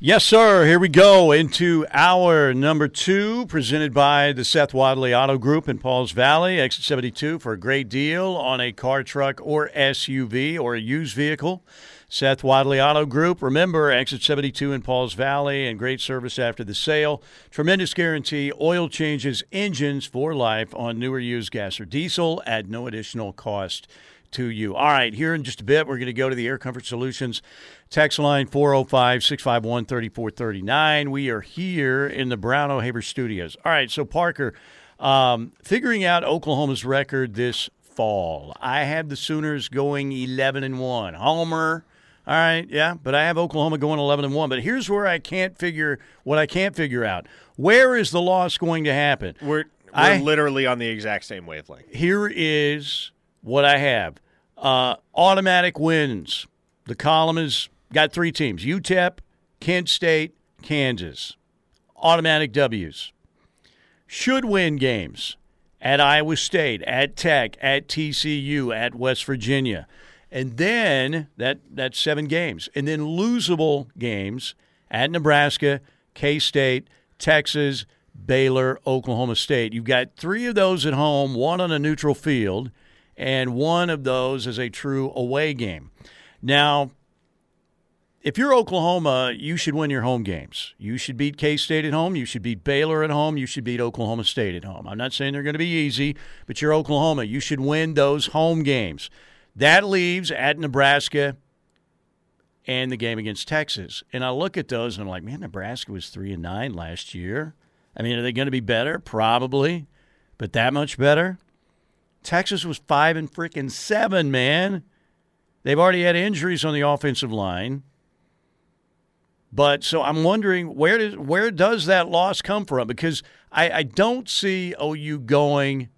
Yes, sir. Here we go into hour number two, presented by the Seth Wadley Auto Group in Pauls Valley, exit 72 for a great deal on a car, truck, or SUV or a used vehicle. Seth Wadley Auto Group. Remember, exit 72 in Pauls Valley and great service after the sale. Tremendous guarantee, oil changes, engines for life on newer used gas or diesel at no additional cost to you. All right, here in just a bit, we're going to go to the Air Comfort Solutions text line 405 651 3439. We are here in the Brown O'Haver studios. All right, so Parker, um, figuring out Oklahoma's record this fall. I have the Sooners going 11 and 1. Homer. All right, yeah, but I have Oklahoma going 11 and 1. But here's where I can't figure what I can't figure out. Where is the loss going to happen? We're, we're I- literally on the exact same wavelength. here is what I have. Uh, automatic wins. The column has got three teams UTEP, Kent State, Kansas. Automatic W's. Should win games at Iowa State, at Tech, at TCU, at West Virginia. And then that that's seven games. And then losable games at Nebraska, K State, Texas, Baylor, Oklahoma State. You've got three of those at home, one on a neutral field, and one of those is a true away game. Now, if you're Oklahoma, you should win your home games. You should beat K State at home. You should beat Baylor at home. You should beat Oklahoma State at home. I'm not saying they're going to be easy, but you're Oklahoma. You should win those home games. That leaves at Nebraska and the game against Texas. And I look at those and I'm like, man, Nebraska was three and nine last year. I mean, are they going to be better? Probably, but that much better. Texas was five and freaking seven, man. They've already had injuries on the offensive line. But so I'm wondering where does where does that loss come from? Because I, I don't see OU going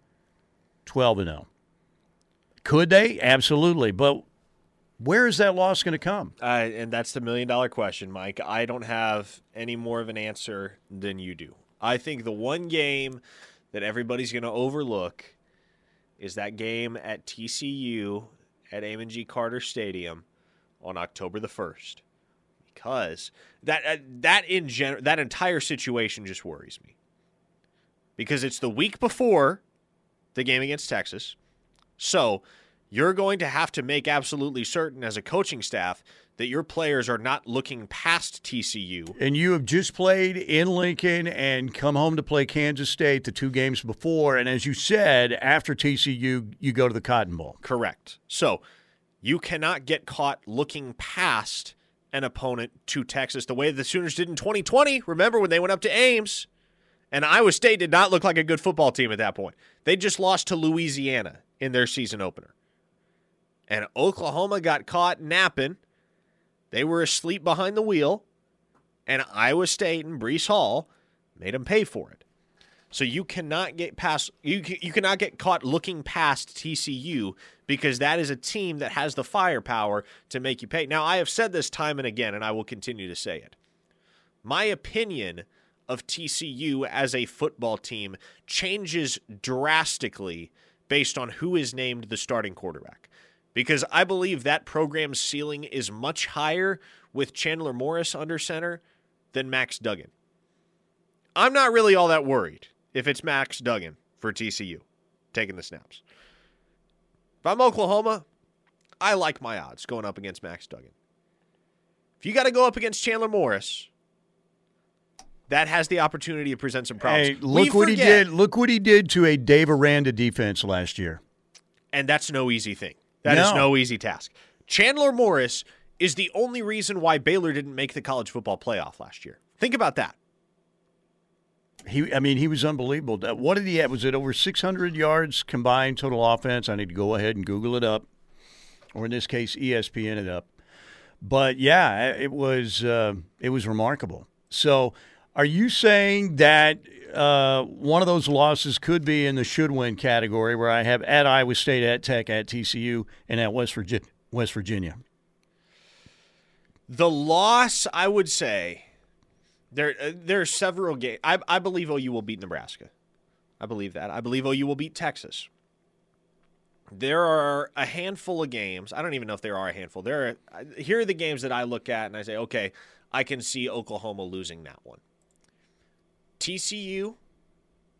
twelve and zero. Could they? Absolutely. But where is that loss going to come? Uh, and that's the million dollar question, Mike. I don't have any more of an answer than you do. I think the one game that everybody's going to overlook is that game at TCU at Amon G. Carter Stadium on October the 1st. Because that uh, that in gen- that entire situation just worries me. Because it's the week before the game against Texas. So, you're going to have to make absolutely certain as a coaching staff that your players are not looking past TCU. And you have just played in Lincoln and come home to play Kansas State the two games before. And as you said, after TCU, you go to the Cotton Bowl. Correct. So, you cannot get caught looking past an opponent to Texas the way the Sooners did in 2020. Remember when they went up to Ames? And Iowa State did not look like a good football team at that point. They just lost to Louisiana in their season opener. And Oklahoma got caught napping. They were asleep behind the wheel. And Iowa State and Breece Hall made them pay for it. So you cannot get past you you cannot get caught looking past TCU because that is a team that has the firepower to make you pay. Now I have said this time and again and I will continue to say it. My opinion of TCU as a football team changes drastically based on who is named the starting quarterback. Because I believe that program's ceiling is much higher with Chandler Morris under center than Max Duggan. I'm not really all that worried if it's Max Duggan for TCU taking the snaps. If I'm Oklahoma, I like my odds going up against Max Duggan. If you got to go up against Chandler Morris, that has the opportunity to present some problems. Hey, We look what he did. Look what he did to a Dave Aranda defense last year. and that's no easy thing. That is No. no easy task. Chandler Morris is the only reason why Baylor didn't make the college football playoff last year. Think about that. He, I mean, he was unbelievable. What did he have? Was it over 600 yards combined total offense? I need to go ahead and Google it up, or in this case, ESPN it up. But yeah, it was uh, it was remarkable. So, are you saying that uh, one of those losses could be in the should win category, where I have at Iowa State, at Tech, at TCU, and at West Virginia? West Virginia. The loss, I would say, there uh, there are several games. I, I believe OU will beat Nebraska. I believe that. I believe OU will beat Texas. There are a handful of games. I don't even know if there are a handful. There are here are the games that I look at and I say, okay, I can see Oklahoma losing that one. TCU,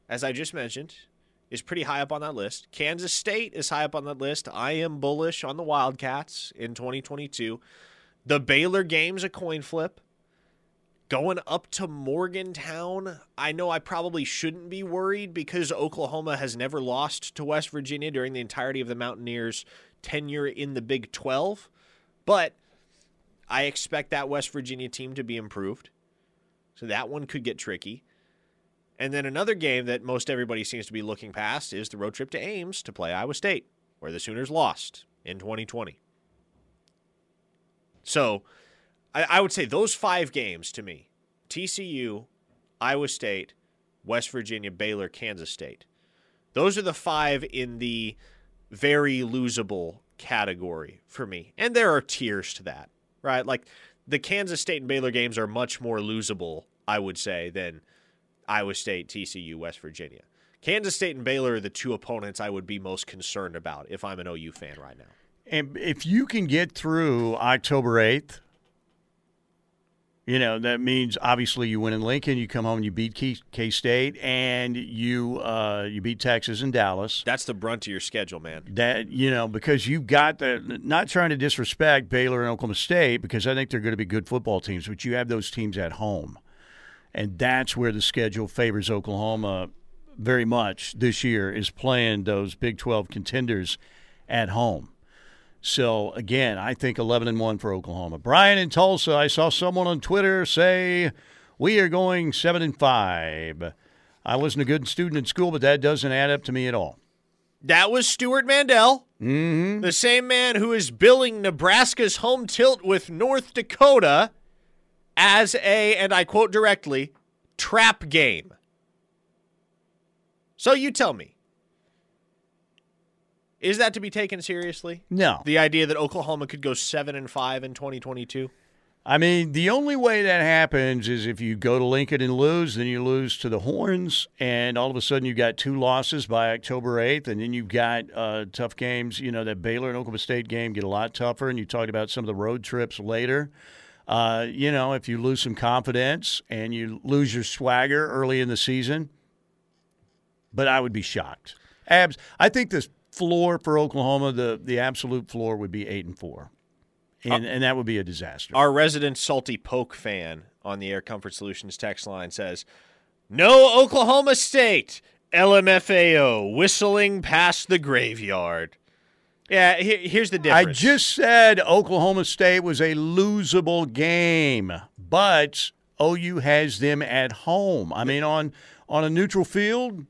as I just mentioned, is pretty high up on that list. Kansas State is high up on that list. I am bullish on the Wildcats in 2022. The Baylor game's a coin flip. Going up to Morgantown, I know I probably shouldn't be worried because Oklahoma has never lost to West Virginia during the entirety of the Mountaineers' tenure in the Big 12. But I expect that West Virginia team to be improved. So that one could get tricky. And then another game that most everybody seems to be looking past is the road trip to Ames to play Iowa State, where the Sooners lost in 2020. So I, I would say those five games to me TCU, Iowa State, West Virginia, Baylor, Kansas State. Those are the five in the very losable category for me. And there are tiers to that, right? Like the Kansas State and Baylor games are much more losable, I would say, than Iowa State, TCU, West Virginia. Kansas State and Baylor are the two opponents I would be most concerned about if I'm an OU fan right now. And if you can get through October 8th, you know, that means obviously you win in Lincoln, you come home and you beat K State, and you uh, you beat Texas and Dallas. That's the brunt of your schedule, man. That you know because you've got the not trying to disrespect Baylor and Oklahoma State because I think they're going to be good football teams, but you have those teams at home, and that's where the schedule favors Oklahoma very much this year is playing those Big Twelve contenders at home. So again, I think 11 and 1 for Oklahoma. Brian in Tulsa, I saw someone on Twitter say we are going 7 and 5. I wasn't a good student in school, but that doesn't add up to me at all. That was Stewart Mandel, mm-hmm. the same man who is billing Nebraska's home tilt with North Dakota as a, and I quote directly, trap game. So you tell me, is that to be taken seriously? No. The idea that Oklahoma could go 7 and 5 in 2022? I mean, the only way that happens is if you go to Lincoln and lose, then you lose to the Horns, and all of a sudden you've got two losses by October 8th, and then you've got uh, tough games. You know, that Baylor and Oklahoma State game get a lot tougher, and you talked about some of the road trips later. Uh, you know, if you lose some confidence and you lose your swagger early in the season, but I would be shocked. Abs, I think this floor for Oklahoma, the the absolute floor would be eight and four, and uh, and that would be a disaster. Our resident salty poke fan on the Air Comfort Solutions text line says, "No Oklahoma State, LMFAO whistling past the graveyard." Yeah, here's the difference. I just said Oklahoma State was a losable game, but OU has them at home. I mean, on on a neutral field,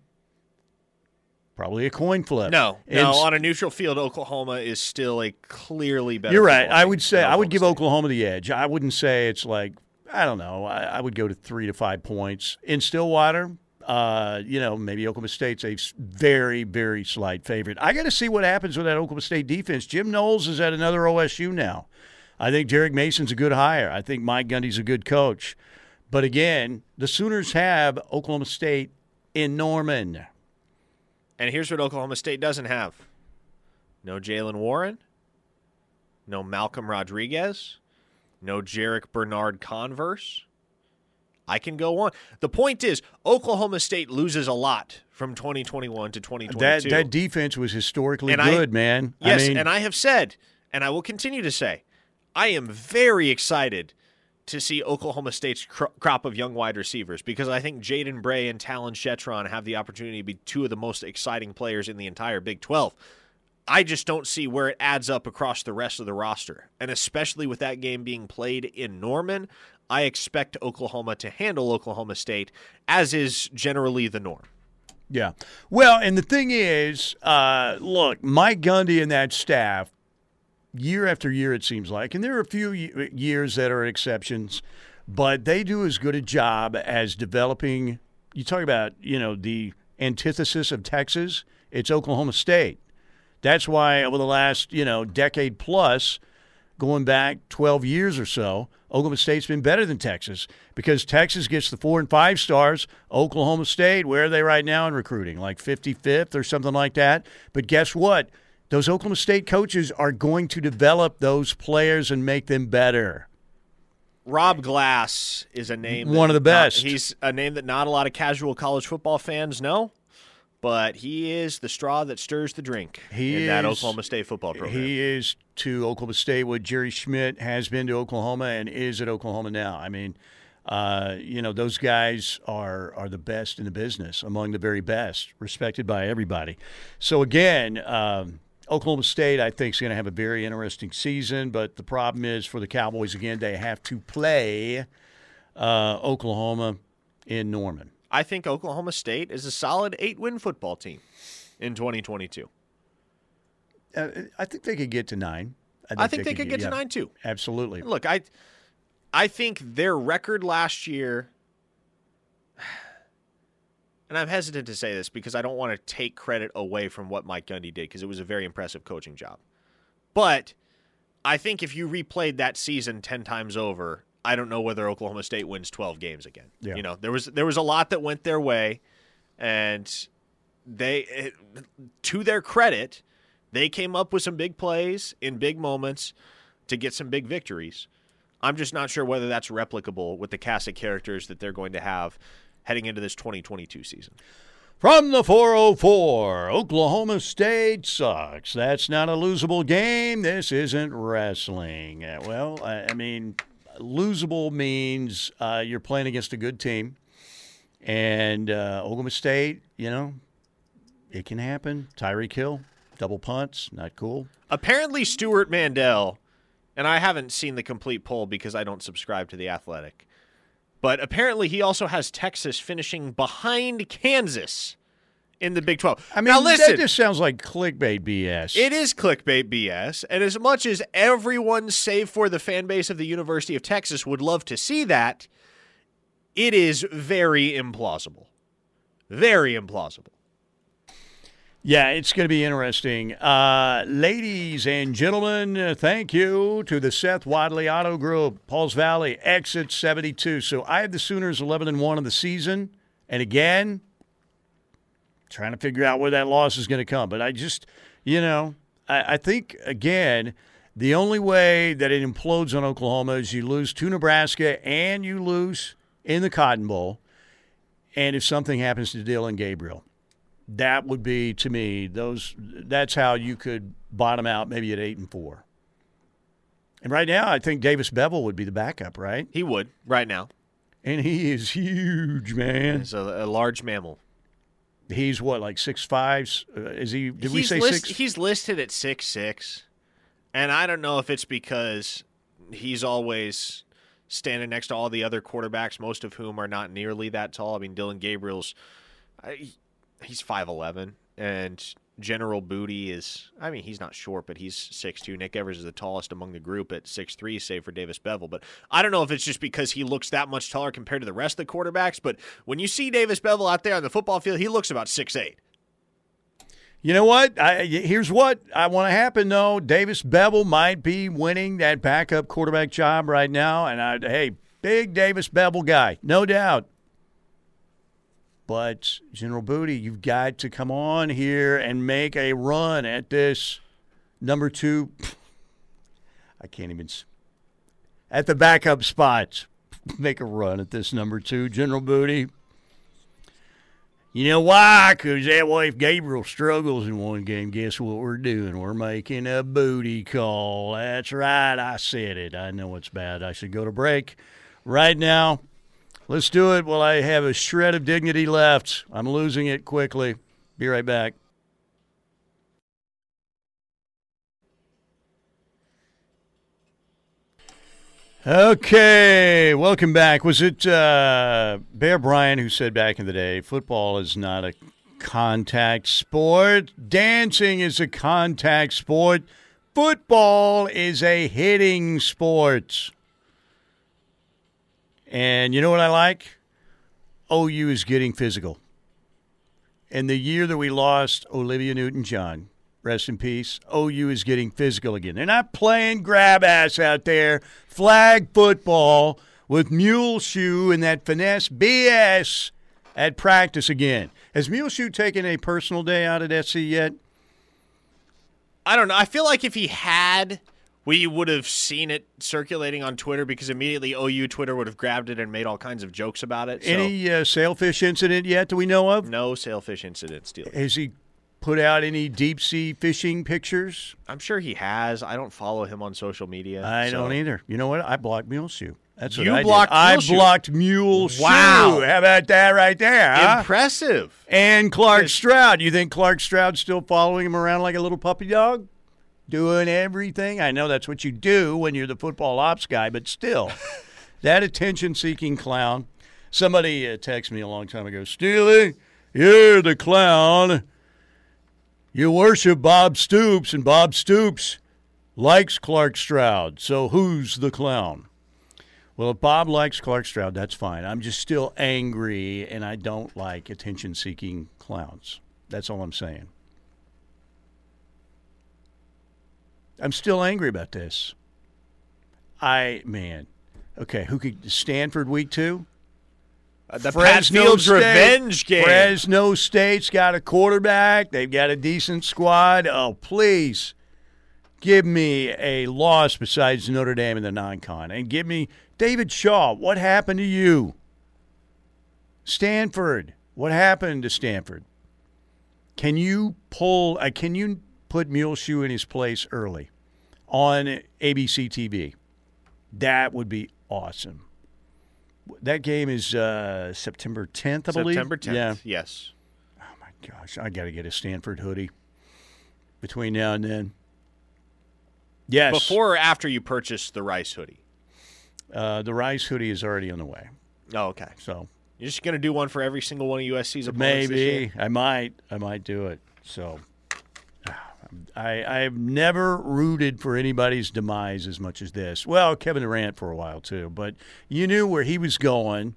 Probably a coin flip. No, no. on a neutral field, Oklahoma is still a clearly better. You're right. I would say I would give State. Oklahoma the edge. I wouldn't say it's like I don't know. I, I would go to three to five points in Stillwater. Uh, you know, maybe Oklahoma State's a very, very slight favorite. I got to see what happens with that Oklahoma State defense. Jim Knowles is at another OSU now. I think Derek Mason's a good hire. I think Mike Gundy's a good coach. But again, the Sooners have Oklahoma State in Norman. And here's what Oklahoma State doesn't have no Jaylen Warren, no Malcolm Rodriguez, no Jarrick Bernard Converse. I can go on. The point is, Oklahoma State loses a lot from 2021 to 2022. That, that defense was historically and good, I, man. Yes, I mean, and I have said, and I will continue to say, I am very excited to see Oklahoma State's crop of young wide receivers because I think Jaden Bray and Talyn Shettron have the opportunity to be two of the most exciting players in the entire Big 12. I just don't see where it adds up across the rest of the roster. And especially with that game being played in Norman, I expect Oklahoma to handle Oklahoma State, as is generally the norm. Yeah. Well, and the thing is, uh, look, Mike Gundy and that staff, year after year, it seems like, and there are a few years that are exceptions, but they do as good a job as developing. You talk about, you know, the antithesis of Texas, it's Oklahoma State. That's why over the last, you know, decade plus, going back 12 years or so, Oklahoma State's been better than Texas because Texas gets the four and five stars. Oklahoma State, where are they right now in recruiting? Like 55th or something like that. But guess what? Those Oklahoma State coaches are going to develop those players and make them better. Rob Glass is a name. One of the best. Not, he's a name that not a lot of casual college football fans know but he is the straw that stirs the drink he in is, that Oklahoma State football program. He is to Oklahoma State what Jerry Schmidt has been to Oklahoma and is at Oklahoma now. I mean, uh, you know, those guys are are the best in the business, among the very best, respected by everybody. So again. Um, Oklahoma State, I think, is going to have a very interesting season, but the problem is for the Cowboys again, they have to play uh, Oklahoma in Norman. I think Oklahoma State is a solid eight win football team in 2022. Uh, I think they could get to nine. I think, I think they, they, could get, get to nine too. Absolutely. Look, I, I think their record last year, and I'm hesitant to say this because I don't want to take credit away from what Mike Gundy did because it was a very impressive coaching job. But I think if you replayed that season 10 times over, I don't know whether Oklahoma State wins 12 games again. Yeah. You know, there was there was a lot that went their way and they to their credit, they came up with some big plays in big moments to get some big victories. I'm just not sure whether that's replicable with the cast of characters that they're going to have heading into this 2022 season. From the 404, Oklahoma State sucks. That's not a losable game. This isn't wrestling. Well, I mean, losable means uh, you're playing against a good team. And uh, Oklahoma State, you know, it can happen. Tyreek Hill, double punts, not cool. Apparently, Stewart Mandel, and I haven't seen the complete poll because I don't subscribe to the Athletic, but apparently he also has Texas finishing behind Kansas in the Big 12. I mean, now, listen, that just sounds like clickbait BS. It is clickbait BS. And as much as everyone, save for the fan base of the University of Texas, would love to see that, it is very implausible. Very implausible. Yeah, it's going to be interesting. Uh, ladies and gentlemen, thank you to the Seth Wadley Auto Group, Pauls Valley, exit 72. So I have the Sooners 11 and 1 of the season. And again, trying to figure out where that loss is going to come. But I just, you know, I, I, think, again, the only way that it implodes on Oklahoma is you lose to Nebraska and you lose in the Cotton Bowl. And if something happens to Dillon Gabriel, that would be to me those. That's how you could bottom out maybe at eight and four. And right now, I think Davis Beville would be the backup, right? He would right now, and he is huge, man. He's a, a large mammal. He's what, like six fives? Uh, is he? Did he's we say list, six? He's listed at six six, and I don't know if it's because he's always standing next to all the other quarterbacks, most of whom are not nearly that tall. I mean, Dillon Gabriel's he's five eleven, and General Booty is, I mean, he's not short, but he's six two. Nick Evers is the tallest among the group at six three, save for Davis Beville. But I don't know if it's just because he looks that much taller compared to the rest of the quarterbacks. But when you see Davis Beville out there on the football field, he looks about six eight. You know what? I, here's what I want to happen though. Davis Beville might be winning that backup quarterback job right now, and I, hey, big Davis Beville guy, no doubt. But General Booty, you've got to come on here and make a run at this number two. I can't even. At the backup spots, make a run at this number two, General Booty. You know why? Because that way, if Gabriel struggles in one game, guess what we're doing? We're making a booty call. That's right. I said it. I know it's bad. I should go to break right now. Let's do it while I have a shred of dignity left. I'm losing it quickly. Be right back. Okay, welcome back. Was it uh, Bear Bryant who said back in the day, football is not a contact sport, dancing is a contact sport, football is a hitting sport? And you know what I like? OU is getting physical. And the year that we lost Olivia Newton John, rest in peace, OU is getting physical again. They're not playing grab ass out there, flag football with Muleshoe and that finesse BS at practice again. Has Muleshoe taken a personal day out at SC yet? I don't know. I feel like if he had, we would have seen it circulating on Twitter because immediately OU Twitter would have grabbed it and made all kinds of jokes about it. So Any uh, sailfish incident yet? Do we know of? no sailfish incident still. Has he put out any deep sea fishing pictures? I'm sure he has. I don't follow him on social media. I so- don't either. You know what? I blocked Muleshoe. That's what You I did. blocked I Muleshoe? blocked Muleshoe. Wow. How about that right there? huh? Impressive. And Clark Stroud. You think Clark Stroud's still following him around like a little puppy dog? Doing everything? I know that's what you do when you're the football ops guy, but still, that attention seeking clown. Somebody uh, texted me a long time ago Steely, you're the clown. You worship Bob Stoops, and Bob Stoops likes Clark Stroud. So who's the clown? Well, if Bob likes Clark Stroud, that's fine. I'm just still angry, and I don't like attention seeking clowns. That's all I'm saying. I'm still angry about this. I, man. Okay, who could. Stanford week two? Uh, the Fresno Fields State- revenge game. Fresno State's got a quarterback. They've got a decent squad. Oh, please give me a loss besides Notre Dame in the non-con, and give me David Shaw. What happened to you? Stanford. What happened to Stanford? Can you pull? Uh, can you put Muleshoe in his place early on ABC TV? That would be awesome. That game is uh, September 10th, I believe. September 10th. Yeah. Yes. Oh my gosh, I got to get a Stanford hoodie between now and then. Yes. Before or after you purchase the Rice hoodie? uh, the Rice hoodie is already on the way, Oh, okay. so You're just going to do one for every single one of USC's opponents maybe I might, I might do it. So. I, I've never rooted for anybody's demise as much as this. Well, Kevin Durant for a while too, but you knew where he was going.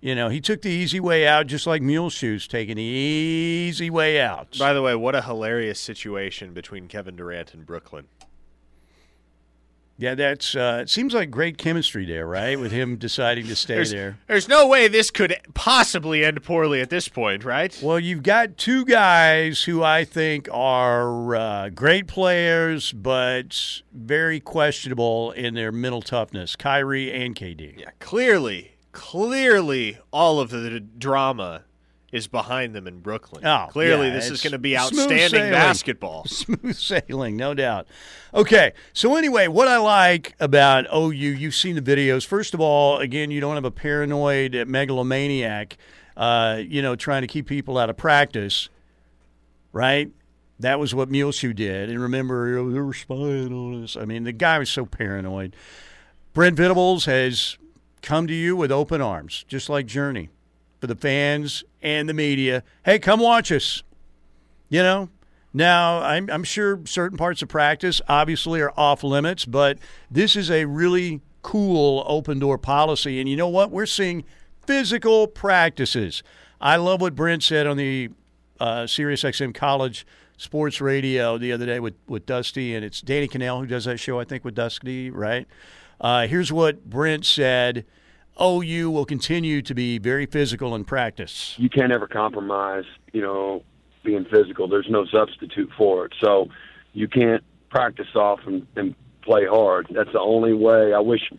You know, he took the easy way out, just like Muleshoe's taking the easy way out. By the way, what a hilarious situation between Kevin Durant and Brooklyn. Yeah, that's. Uh, it seems like great chemistry there, right? With him deciding to stay There's, there. there's no way this could possibly end poorly at this point, right? Well, you've got two guys who I think are uh, great players, but very questionable in their mental toughness. Kyrie and KD. Yeah, clearly, clearly, all of the drama is behind them in Brooklyn. Oh, clearly, yeah, this is going to be outstanding basketball. Smooth sailing, no doubt. Okay, so anyway, what I like about OU, you've seen the videos. First of all, again, you don't have a paranoid megalomaniac, uh, you know, trying to keep people out of practice, right? That was what Muleshoe did. And remember, you they were spying on us. I mean, the guy was so paranoid. Brent Venables has come to you with open arms, just like Journey, for the fans and the media. Hey, come watch us. You know, now I'm, I'm sure certain parts of practice obviously are off limits, but this is a really cool open door policy. And you know what? We're seeing physical practices. I love what Brent said on the uh, SiriusXM College Sports Radio the other day with, with Dusty, and it's Danny Kanell who does that show, I think, with Dusty, right? Uh, here's what Brent said. OU will continue to be very physical in practice. you can't ever compromise, you know, being physical. There's no substitute for it. So you can't practice off and, and play hard. That's the only way. I wish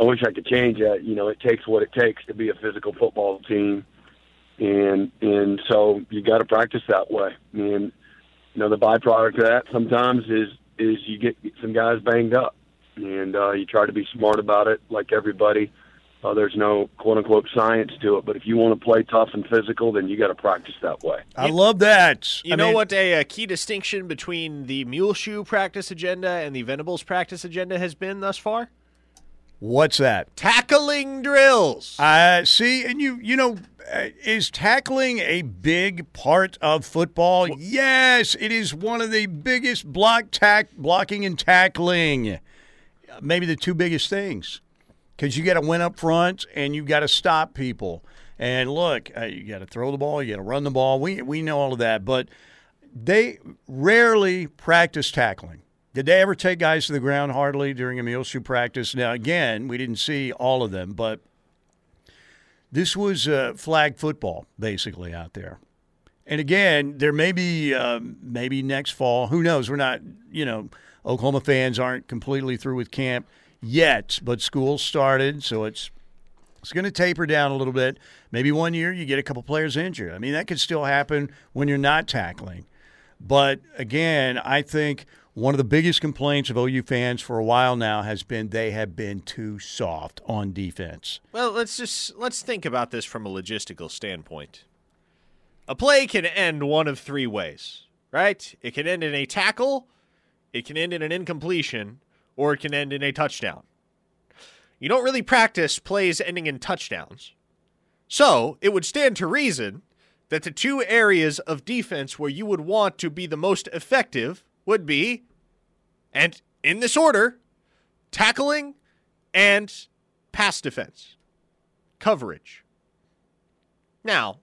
I wish I could change that. You know, it takes what it takes to be a physical football team. And and so you got to practice that way. And you know, the byproduct of that sometimes is is you get some guys banged up. And uh, you try to be smart about it like everybody. Uh, there's no quote unquote science to it, but if you want to play tough and physical, then you got to practice that way. I love that. You I know mean, what a, uh key distinction between the Muleshoe practice agenda and the Venables practice agenda has been thus far? What's that? Tackling drills. Uh, see, and you you know, uh, is tackling a big part of football? yes, it is one of the biggest block tack blocking and tackling. Maybe the two biggest things, because you got to win up front and you got to stop people. And look, uh, you got to throw the ball, you got to run the ball. We we know all of that, but they rarely practice tackling. Did they ever take guys to the ground hardly during a Muleshoe practice? Now, again, we didn't see all of them, but this was uh, flag football basically out there. And again, there may be um, maybe next fall. Who knows? We're not, you know, Oklahoma fans aren't completely through with camp yet, but school started, so it's it's going to taper down a little bit. Maybe one year you get a couple players injured. I mean, that could still happen when you're not tackling. But again, I think one of the biggest complaints of OU fans for a while now has been they have been too soft on defense. Well, let's just let's think about this from a logistical standpoint. A play can end one of three ways, right? It can end in a tackle, it can end in an incompletion, or it can end in a touchdown. You don't really practice plays ending in touchdowns. So, it would stand to reason that the two areas of defense where you would want to be the most effective would be, and in this order, tackling and pass defense, coverage. Now,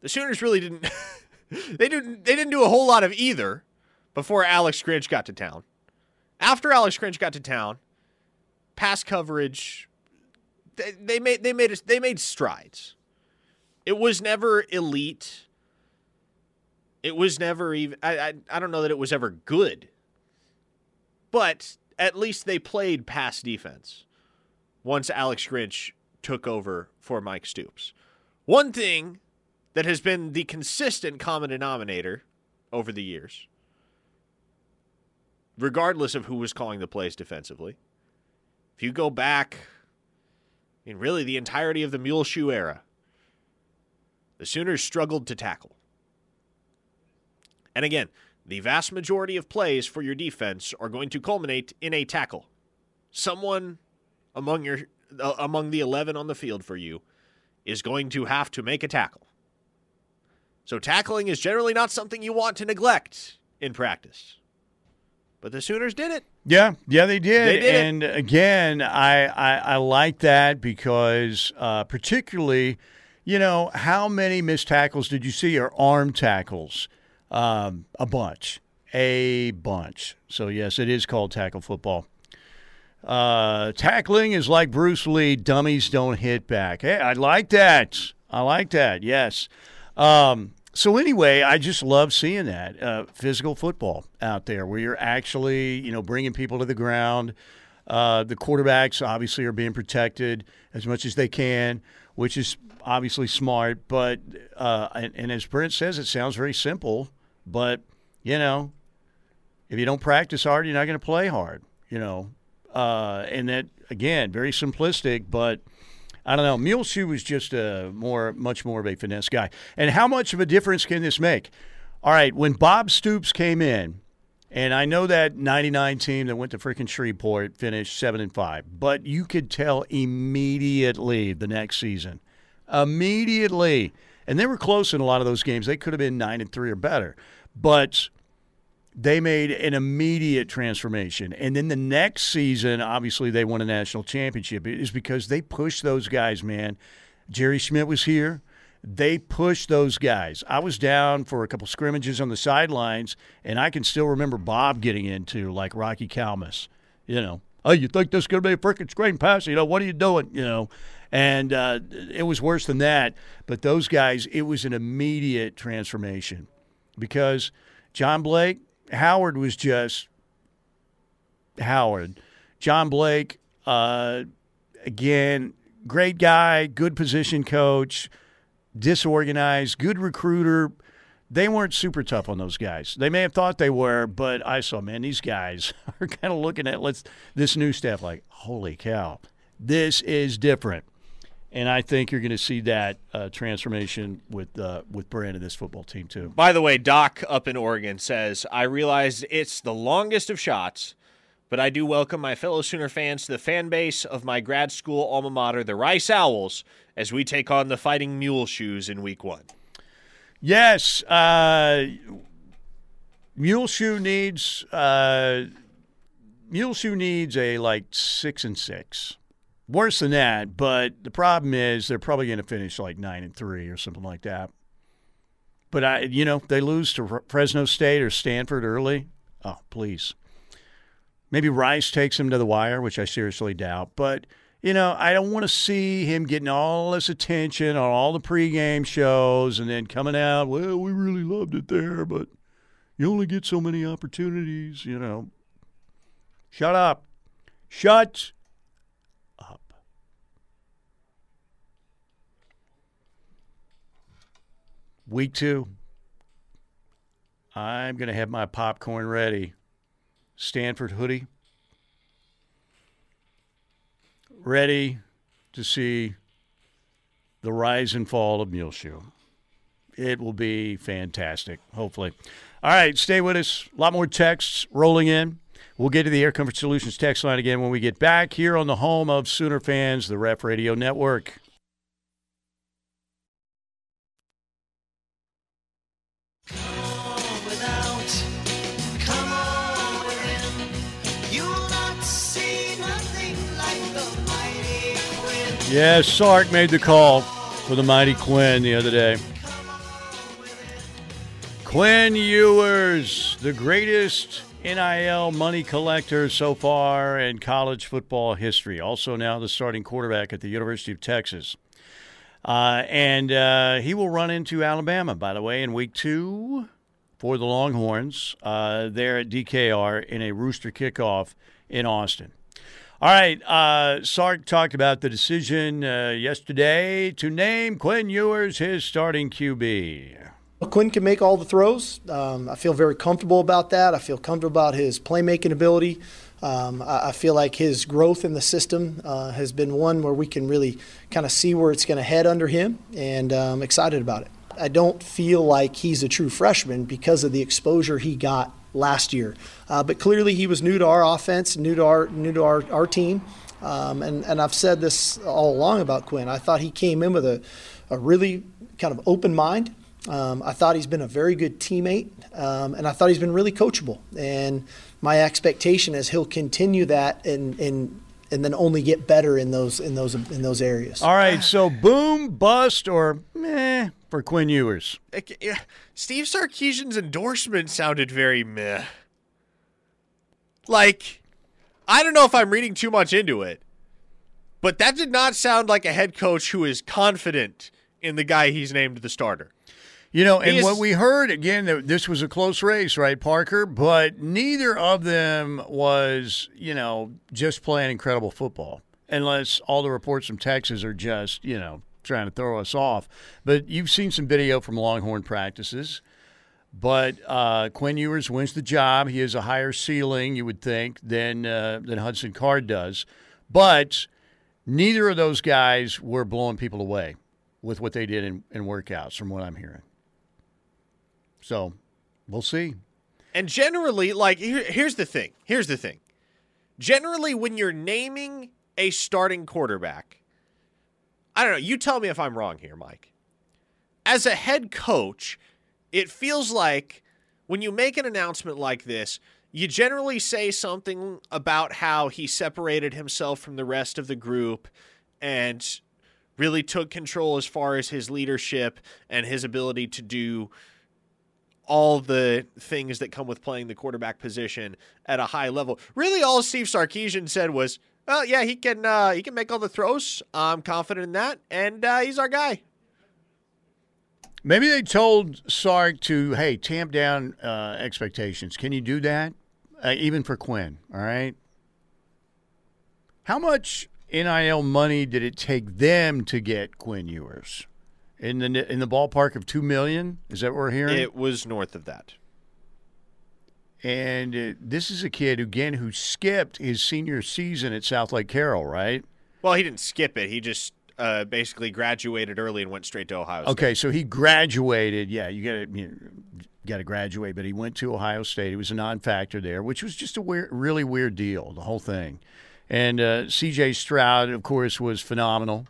the Sooners really didn't they didn't they didn't do a whole lot of either before Alex Grinch got to town. After Alex Grinch got to town, pass coverage they, they made they made they made strides. It was never elite. It was never even I, I I don't know that it was ever good. But at least they played pass defense once Alex Grinch took over for Mike Stoops. One thing that has been the consistent common denominator over the years, regardless of who was calling the plays defensively, if you go back in really the entirety of the Muleshoe era, the Sooners struggled to tackle. And again, the vast majority of plays for your defense are going to culminate in a tackle. Someone among your uh, among the 11 on the field for you is going to have to make a tackle. So tackling is generally not something you want to neglect in practice. But the Sooners did it. Yeah, yeah, they did. They did it. and again, I, I I like that because uh, particularly, you know, how many missed tackles did you see or arm tackles? Um, a bunch, a bunch. So yes, it is called tackle football. Uh, tackling is like Bruce Lee. Dummies don't hit back. Hey, I like that. I like that. Yes. Um, so anyway, I just love seeing that uh, physical football out there, where you're actually, you know, bringing people to the ground. Uh, the quarterbacks obviously are being protected as much as they can, which is obviously smart. But uh, and, and as Brent says, it sounds very simple, but you know, if you don't practice hard, you're not going to play hard. You know, uh, and that again, very simplistic, but I don't know. Mule Muleshoe was just a more, much more of a finesse guy. And how much of a difference can this make? All right, when Bob Stoops came in, and I know that '99 team that went to freaking Shreveport finished seven and five, but you could tell immediately the next season, immediately, and they were close in a lot of those games. They could have been nine and three or better, but they made an immediate transformation. And then the next season, obviously, they won a national championship. It is because they pushed those guys, man. Jerry Schmidt was here. They pushed those guys. I was down for a couple scrimmages on the sidelines, and I can still remember Bob getting into like Rocky Calmus. You know, oh, you think this is going to be a freaking screen pass? You know, what are you doing? You know, and uh, it was worse than that. But those guys, it was an immediate transformation because John Blake, Howard was just Howard. John Blake, uh, again, great guy, good position coach, disorganized, good recruiter. They weren't super tough on those guys. They may have thought they were, but I saw, man, these guys are kind of looking at let's this new staff like, holy cow, this is different. And I think you're going to see that uh, transformation with uh, with Brent and this football team too. By the way, Doc up in Oregon says, I realize it's the longest of shots, but I do welcome my fellow Sooner fans to the fan base of my grad school alma mater, the Rice Owls, as we take on the Fighting Muleshoes in week one. Yes, uh, Muleshoe needs uh, Muleshoe needs a like six and six. Worse than that, but the problem is they're probably going to finish like nine and three or something like that. But I, you know, they lose to Fresno State or Stanford early. Oh, please. Maybe Rice takes him to the wire, which I seriously doubt. But you know, I don't want to see him getting all this attention on all the pregame shows and then coming out. Well, we really loved it there, but you only get so many opportunities. You know, shut up, shut Week two. I'm going to have my popcorn ready. Stanford hoodie. Ready to see the rise and fall of Muleshoe. It will be fantastic, hopefully. All right, stay with us. A lot more texts rolling in. We'll get to the Air Comfort Solutions text line again when we get back here on the home of Sooner fans, the Ref Radio Network. Yeah, Sark made the call for the mighty Quinn the other day. Quinn Ewers, the greatest NIL money collector so far in college football history. Also, now the starting quarterback at the University of Texas. Uh, and uh, he will run into Alabama, by the way, in week two for the Longhorns uh, there at DKR in a rooster kickoff in Austin. All right. Uh, Sark talked about the decision uh, yesterday to name Quinn Ewers his starting QB. Well, Quinn can make all the throws. Um, I feel very comfortable about that. I feel comfortable about his playmaking ability. Um, I, I, feel like his growth in the system uh, has been one where we can really kind of see where it's going to head under him, and I'm um, excited about it. I don't feel like he's a true freshman because of the exposure he got last year. Uh, but clearly, he was new to our offense, new to our new to our, our team. Um, and, and I've said this all along about Quinn. I thought he came in with a, a really kind of open mind. Um, I thought he's been a very good teammate, um, and I thought he's been really coachable. And my expectation is he'll continue that and and and then only get better in those in those in those areas. All right, so boom, bust, or meh for Quinn Ewers. Steve Sarkisian's endorsement sounded very meh. Like, I don't know if I'm reading too much into it, but that did not sound like a head coach who is confident in the guy he's named the starter. You know, and what we heard again, that this was a close race, right, Parker? But neither of them was, you know, just playing incredible football, unless all the reports from Texas are just, you know, trying to throw us off. But you've seen some video from Longhorn practices. But uh, Quinn Ewers wins the job. He has a higher ceiling, you would think, than uh, than Hudson Card does. But neither of those guys were blowing people away with what they did in, in workouts, from what I'm hearing. So we'll see. And generally, like, here, here's the thing. Here's the thing. Generally, when you're naming a starting quarterback, I don't know. You tell me if I'm wrong here, Mike. As a head coach, it feels like when you make an announcement like this, you generally say something about how he separated himself from the rest of the group and really took control as far as his leadership and his ability to do all the things that come with playing the quarterback position at a high level. Really, all Steve Sarkisian said was, "Well, yeah, he can uh, he can make all the throws. I'm confident in that, and uh, he's our guy." Maybe they told Sark to, "Hey, tamp down uh, expectations. Can you do that, uh, even for Quinn? All right. How much NIL money did it take them to get Quinn Ewers?" In the in the ballpark of two million. Is that what we're hearing? It was north of that. And uh, this is a kid again who skipped his senior season at Southlake Carroll, right? Well, he didn't skip it. He just uh, basically graduated early and went straight to Ohio. State. Okay, so he graduated. Yeah, you got to you got to graduate, but he went to Ohio State. He was a non-factor there, which was just a weird, really weird deal, the whole thing. And uh, C.J. Stroud, of course, was phenomenal.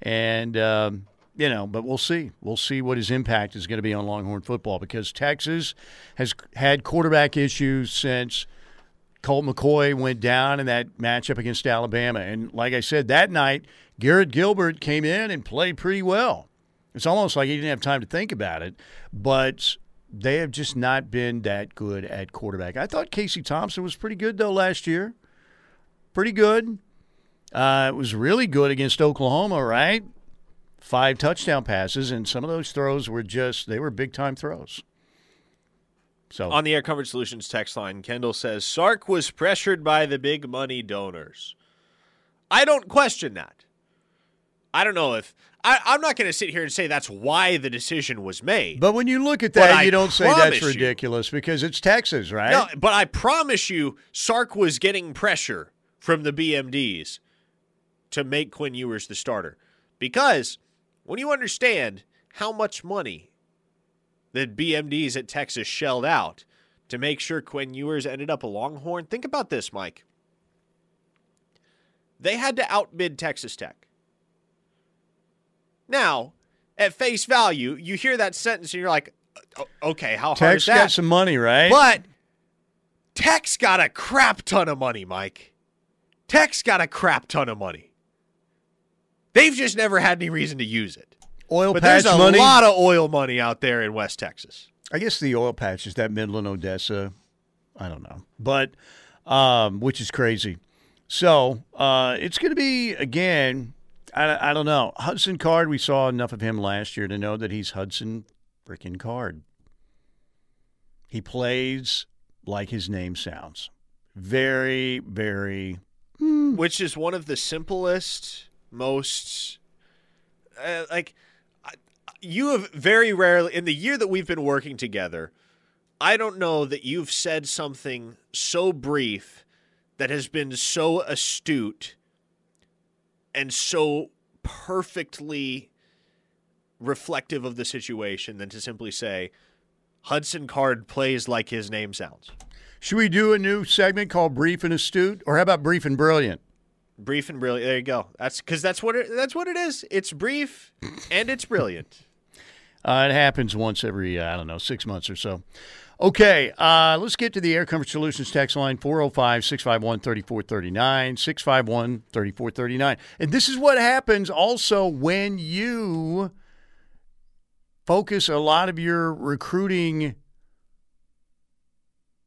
And um, you know, but we'll see. We'll see what his impact is going to be on Longhorn football because Texas has had quarterback issues since Colt McCoy went down in that matchup against Alabama. And like I said, that night, Garrett Gilbert came in and played pretty well. It's almost like he didn't have time to think about it, but they have just not been that good at quarterback. I thought Casey Thompson was pretty good, though, last year. Pretty good. Uh, it was really good against Oklahoma, right? Five touchdown passes, and some of those throws were just, they were big time throws. So On the Air Comfort Solutions text line, Kendall says Sark was pressured by the big money donors. I don't question that. I don't know if I, I'm not going to sit here and say that's why the decision was made. But when you look at that, you don't say that's you- ridiculous because it's Texas, right? No, but I promise you, Sark was getting pressure from the BMDs to make Quinn Ewers the starter. Because when you understand how much money that BMDs at Texas shelled out to make sure Quinn Ewers ended up a Longhorn, think about this, Mike. They had to outbid Texas Tech. Now, at face value, you hear that sentence and you're like, okay, how hard Tex is that? got some money, right? But Tech's got a crap ton of money, Mike. Tech's got a crap ton of money. They've just never had any reason to use it. oil But patch there's a money. lot of oil money out there in West Texas. I guess the oil patch is that Midland, Odessa. I don't know, but um, which is crazy. So uh, it's going to be again. I, I don't know. Hudson Card. We saw enough of him last year to know that he's Hudson freaking Card. He plays like his name sounds. Very, very. which is one of the simplest, most uh, like you have very rarely in the year that we've been working together. I don't know that you've said something so brief that has been so astute and so perfectly reflective of the situation than to simply say Hudson Card plays like his name sounds. Should we do a new segment called Brief and Astute, or how about Brief and Brilliant? Brief and brilliant. There you go. That's because that's what it, that's what it is. It's brief and it's brilliant. Uh, it happens once every, uh, I don't know, six months or so. Okay, uh, let's get to the Air Comfort Solutions text line 405 651 3439. 651 3439. And this is what happens also when you focus a lot of your recruiting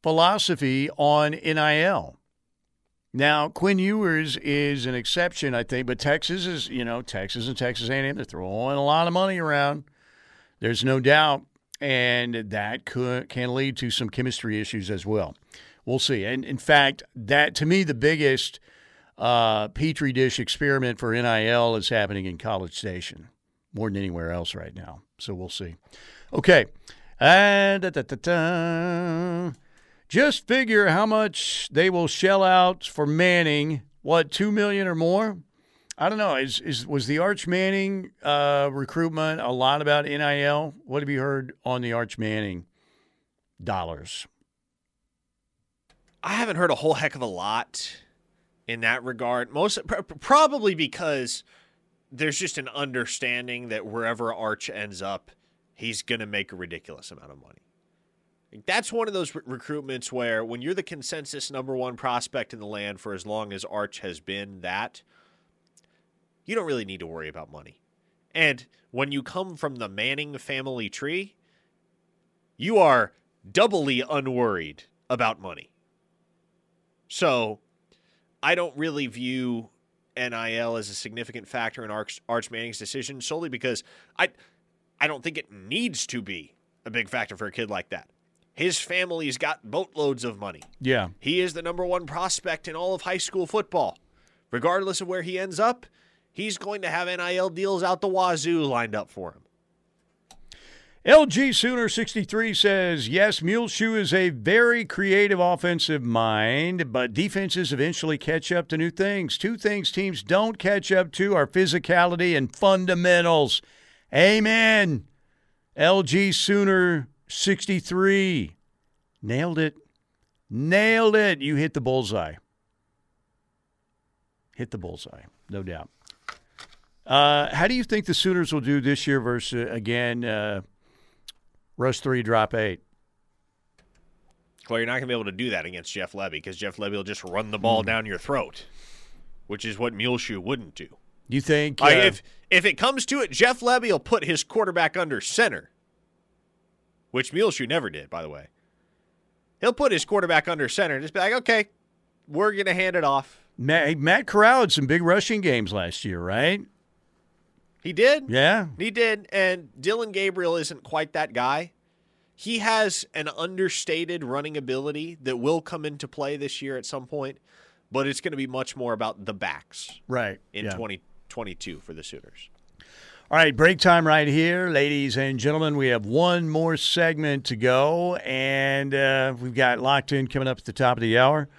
philosophy on NIL. Now, Quinn Ewers is an exception, I think, but Texas is, you know, Texas and Texas A&M, they're throwing a lot of money around. There's no doubt, and that could can lead to some chemistry issues as well. We'll see. And in fact, that to me the biggest uh, petri dish experiment for NIL is happening in College Station more than anywhere else right now. So we'll see. Okay. Da, da, da, da. Just figure how much they will shell out for Manning. What two million or more? I don't know. Is is was the Arch Manning uh, recruitment a lot about NIL? What have you heard on the Arch Manning dollars? I haven't heard a whole heck of a lot in that regard. Most pr- probably because there's just an understanding that wherever Arch ends up, he's going to make a ridiculous amount of money. That's one of those re- recruitments where when you're the consensus number one prospect in the land for as long as Arch has been that, you don't really need to worry about money. And when you come from the Manning family tree, you are doubly unworried about money. So I don't really view NIL as a significant factor in Arch, Arch Manning's decision solely because I I don't think it needs to be a big factor for a kid like that. His family's got boatloads of money. Yeah. He is the number one prospect in all of high school football. Regardless of where he ends up, he's going to have NIL deals out the wazoo lined up for him. LG Sooner 63 says, yes, Muleshoe is a very creative offensive mind, but defenses eventually catch up to new things. Two things teams don't catch up to are physicality and fundamentals. Amen. LG Sooner 63. Nailed it. Nailed it. You hit the bullseye. Hit the bullseye, no doubt. Uh, how do you think the Sooners will do this year versus, uh, again, uh, rush three, drop eight? Well, you're not going to be able to do that against Jeff Lebby because Jeff Lebby will just run the ball Hmm. down your throat, which is what Muleshoe wouldn't do. You think? Uh, Like, if if it comes to it, Jeff Lebby will put his quarterback under center, which Muleshoe never did, by the way. He'll put his quarterback under center and just be like, okay, we're going to hand it off. Matt, Matt Corral had some big rushing games last year, right? He did. Yeah. He did. And Dillon Gabriel isn't quite that guy. He has an understated running ability that will come into play this year at some point, but it's going to be much more about the backs Right. in yeah. 2022 for the Sooners. All right, break time right here, ladies and gentlemen. We have one more segment to go, and uh, we've got locked in coming up at the top of the hour.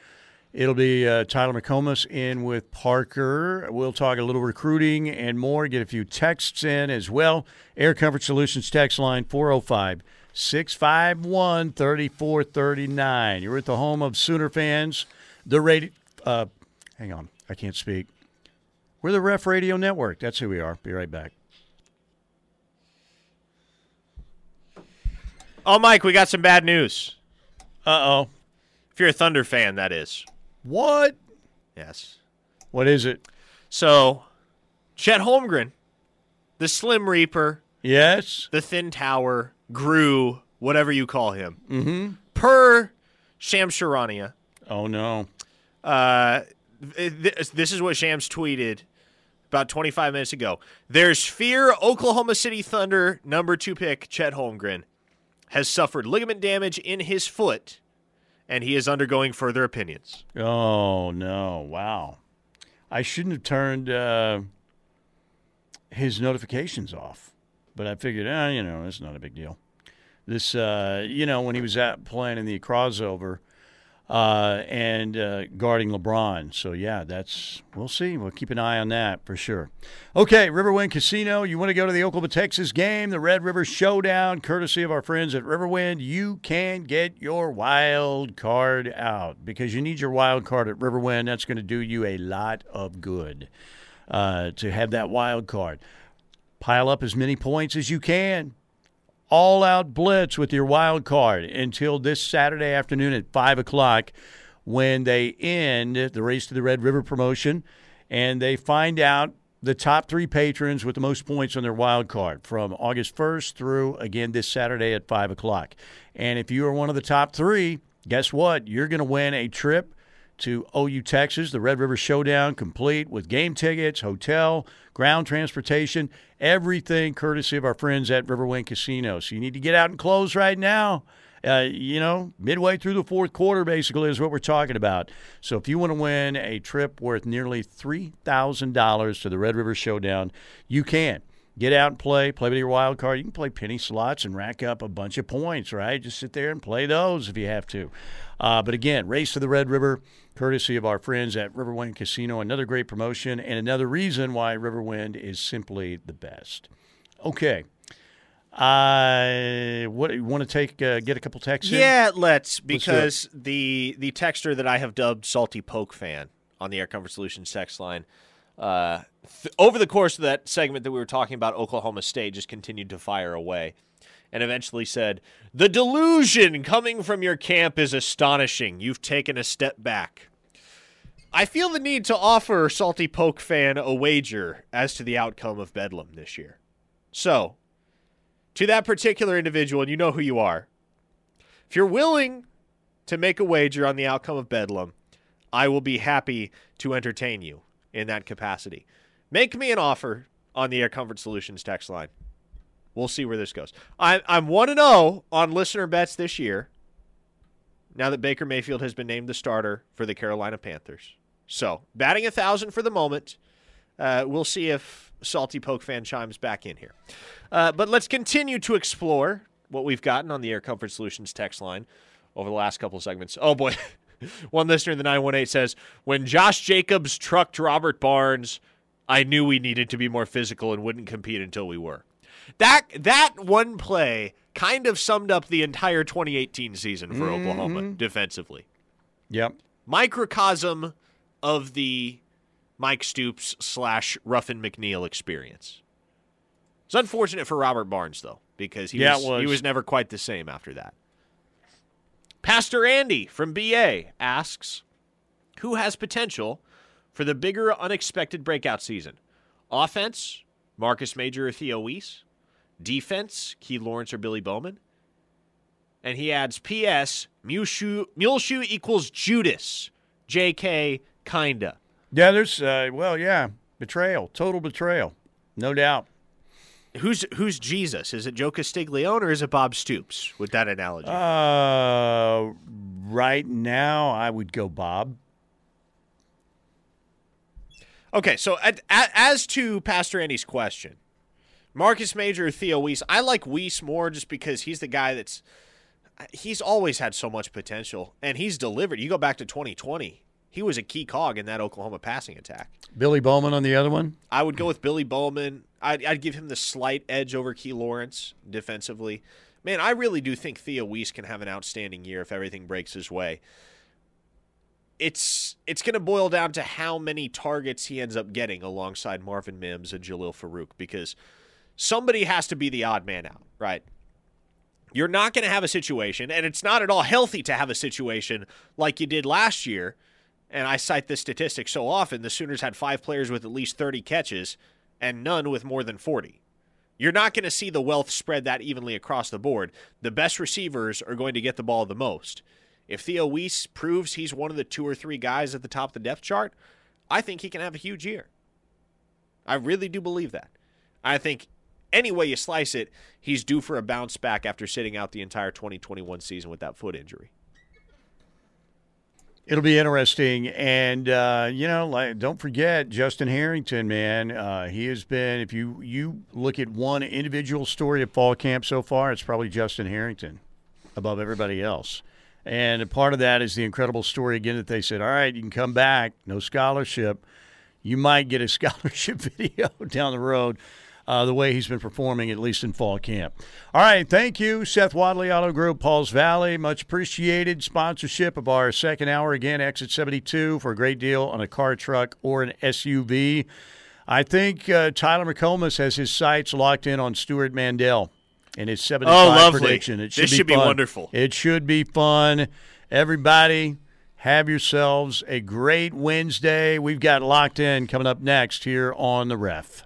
It'll be uh, Tyler McComas in with Parker. We'll talk a little recruiting and more, get a few texts in as well. Air Comfort Solutions text line 405 651 3439. You're at the home of Sooner fans. The radio. Uh, hang on, I can't speak. We're the Ref Radio Network. That's who we are. Be right back. Oh, Mike, we got some bad news. Uh oh. If you're a Thunder fan, that is. What? Yes. What is it? So, Chet Holmgren, the Slim Reaper, Yes. the Thin Tower, Gru, whatever you call him, Mm-hmm. per Shams Charania, Oh no. uh, th- this is what Shams tweeted about 25 minutes ago. There's fear Oklahoma City Thunder number two pick Chet Holmgren has suffered ligament damage in his foot, and he is undergoing further opinions. Oh no. Wow. I shouldn't have turned uh, his notifications off, but I figured, ah, you know, it's not a big deal. This, uh, you know, when he was out playing in the crossover uh, and uh, guarding LeBron. So yeah, that's we'll see. We'll keep an eye on that for sure. Okay, Riverwind Casino. You want to go to the Oklahoma Texas game, the Red River Showdown, courtesy of our friends at Riverwind. You can get your wild card out because you need your wild card at Riverwind. That's going to do you a lot of good uh, to have that wild card. Pile up as many points as you can all out blitz with your wild card until this Saturday afternoon at 5 o'clock when they end the Race to the Red River promotion and they find out the top three patrons with the most points on their wild card from August 1st through again this Saturday at 5 o'clock. And if you are one of the top three, guess what? You're going to win a trip to OU Texas, the Red River Showdown, complete with game tickets, hotel, ground transportation, everything courtesy of our friends at Riverwind Casino. So you need to get out and close right now. Uh, you know, midway through the fourth quarter, basically, is what we're talking about. So if you want to win a trip worth nearly $3,000 to the Red River Showdown, you can. Get out and play. Play with your wild card. You can play penny slots and rack up a bunch of points, right? Just sit there and play those if you have to. Uh, but again, race to the Red River, courtesy of our friends at Riverwind Casino. Another great promotion and another reason why Riverwind is simply the best. Okay. Uh, what you want to take? Uh, get a couple texts. in? Yeah, let's because the the texter that I have dubbed Salty Poke fan on the Air Comfort Solutions text line, uh, th- over the course of that segment that we were talking about, Oklahoma State just continued to fire away, and eventually said, "The delusion coming from your camp is astonishing. You've taken a step back." I feel the need to offer Salty Poke fan a wager as to the outcome of Bedlam this year. So, to that particular individual, and you know who you are, if you're willing to make a wager on the outcome of Bedlam, I will be happy to entertain you in that capacity. Make me an offer on the Air Comfort Solutions text line. We'll see where this goes. I, I'm 1 0 on listener bets this year now that Baker Mayfield has been named the starter for the Carolina Panthers. So, batting a 1,000 for the moment. Uh, we'll see if Salty Poke fan chimes back in here. Uh, but let's continue to explore what we've gotten on the Air Comfort Solutions text line over the last couple of segments. Oh boy, one listener in the 918 says, When Josh Jacobs trucked Robert Barnes, I knew we needed to be more physical and wouldn't compete until we were. That that one play kind of summed up the entire 2018 season for Mm-hmm. Oklahoma defensively. Yep. Microcosm of the Mike Stoops slash Ruffin McNeill experience. It's unfortunate for Robert Barnes though, because he Yeah, was, was. he was never quite the same after that. Pastor Andy from BA asks, who has potential for the bigger unexpected breakout season? Offense, Marcus Major or Theo Wease? Defense, Key Lawrence or Billy Bowman? And he adds, P.S. Muleshoe, Muleshoe equals Judas. J.K. Kinda. Yeah, there's uh, well, yeah, betrayal, total betrayal, no doubt. Who's who's Jesus? Is it Joe Castiglione or is it Bob Stoops with that analogy? Uh, right now, I would go Bob. Okay, so at, at, as to Pastor Andy's question, Marcus Major or Theo Wease, I like Wease more just because he's the guy that's he's always had so much potential and he's delivered. You go back to 2020, he was a key cog in that Oklahoma passing attack. Billy Bowman on the other one. I would go with Billy Bowman. I'd, I'd give him the slight edge over Key Lawrence defensively. Man, I really do think Theo Wease can have an outstanding year if everything breaks his way. It's it's going to boil down to how many targets he ends up getting alongside Marvin Mims and Jalil Farooq because somebody has to be the odd man out, right? You're not going to have a situation, and it's not at all healthy to have a situation like you did last year. And I cite this statistic so often the Sooners had five players with at least 30 catches and none with more than 40. You're not going to see the wealth spread that evenly across the board. The best receivers are going to get the ball the most. If Theo Wease proves he's one of the two or three guys at the top of the depth chart, I think he can have a huge year. I really do believe that. I think any way you slice it, he's due for a bounce back after sitting out the entire 2021 season with that foot injury. It'll be interesting, and uh, you know, like don't forget Justin Harrington, man. Uh, he has been. If you you look at one individual story of fall camp so far, it's probably Justin Harrington above everybody else. And a part of that is the incredible story again that they said, all right, you can come back, no scholarship. You might get a scholarship video down the road. Uh, the way he's been performing, at least in fall camp. All right, thank you, Seth Wadley Auto Group, Pauls Valley. Much appreciated sponsorship of our second hour again, exit 72 for a great deal on a car, truck, or an SUV. I think uh, Tyler McComas has his sights locked in on Stewart Mandel and his 75 Oh, lovely. prediction. It should This be should be wonderful. It should be fun. Everybody, have yourselves a great Wednesday. We've got locked in coming up next here on the ref.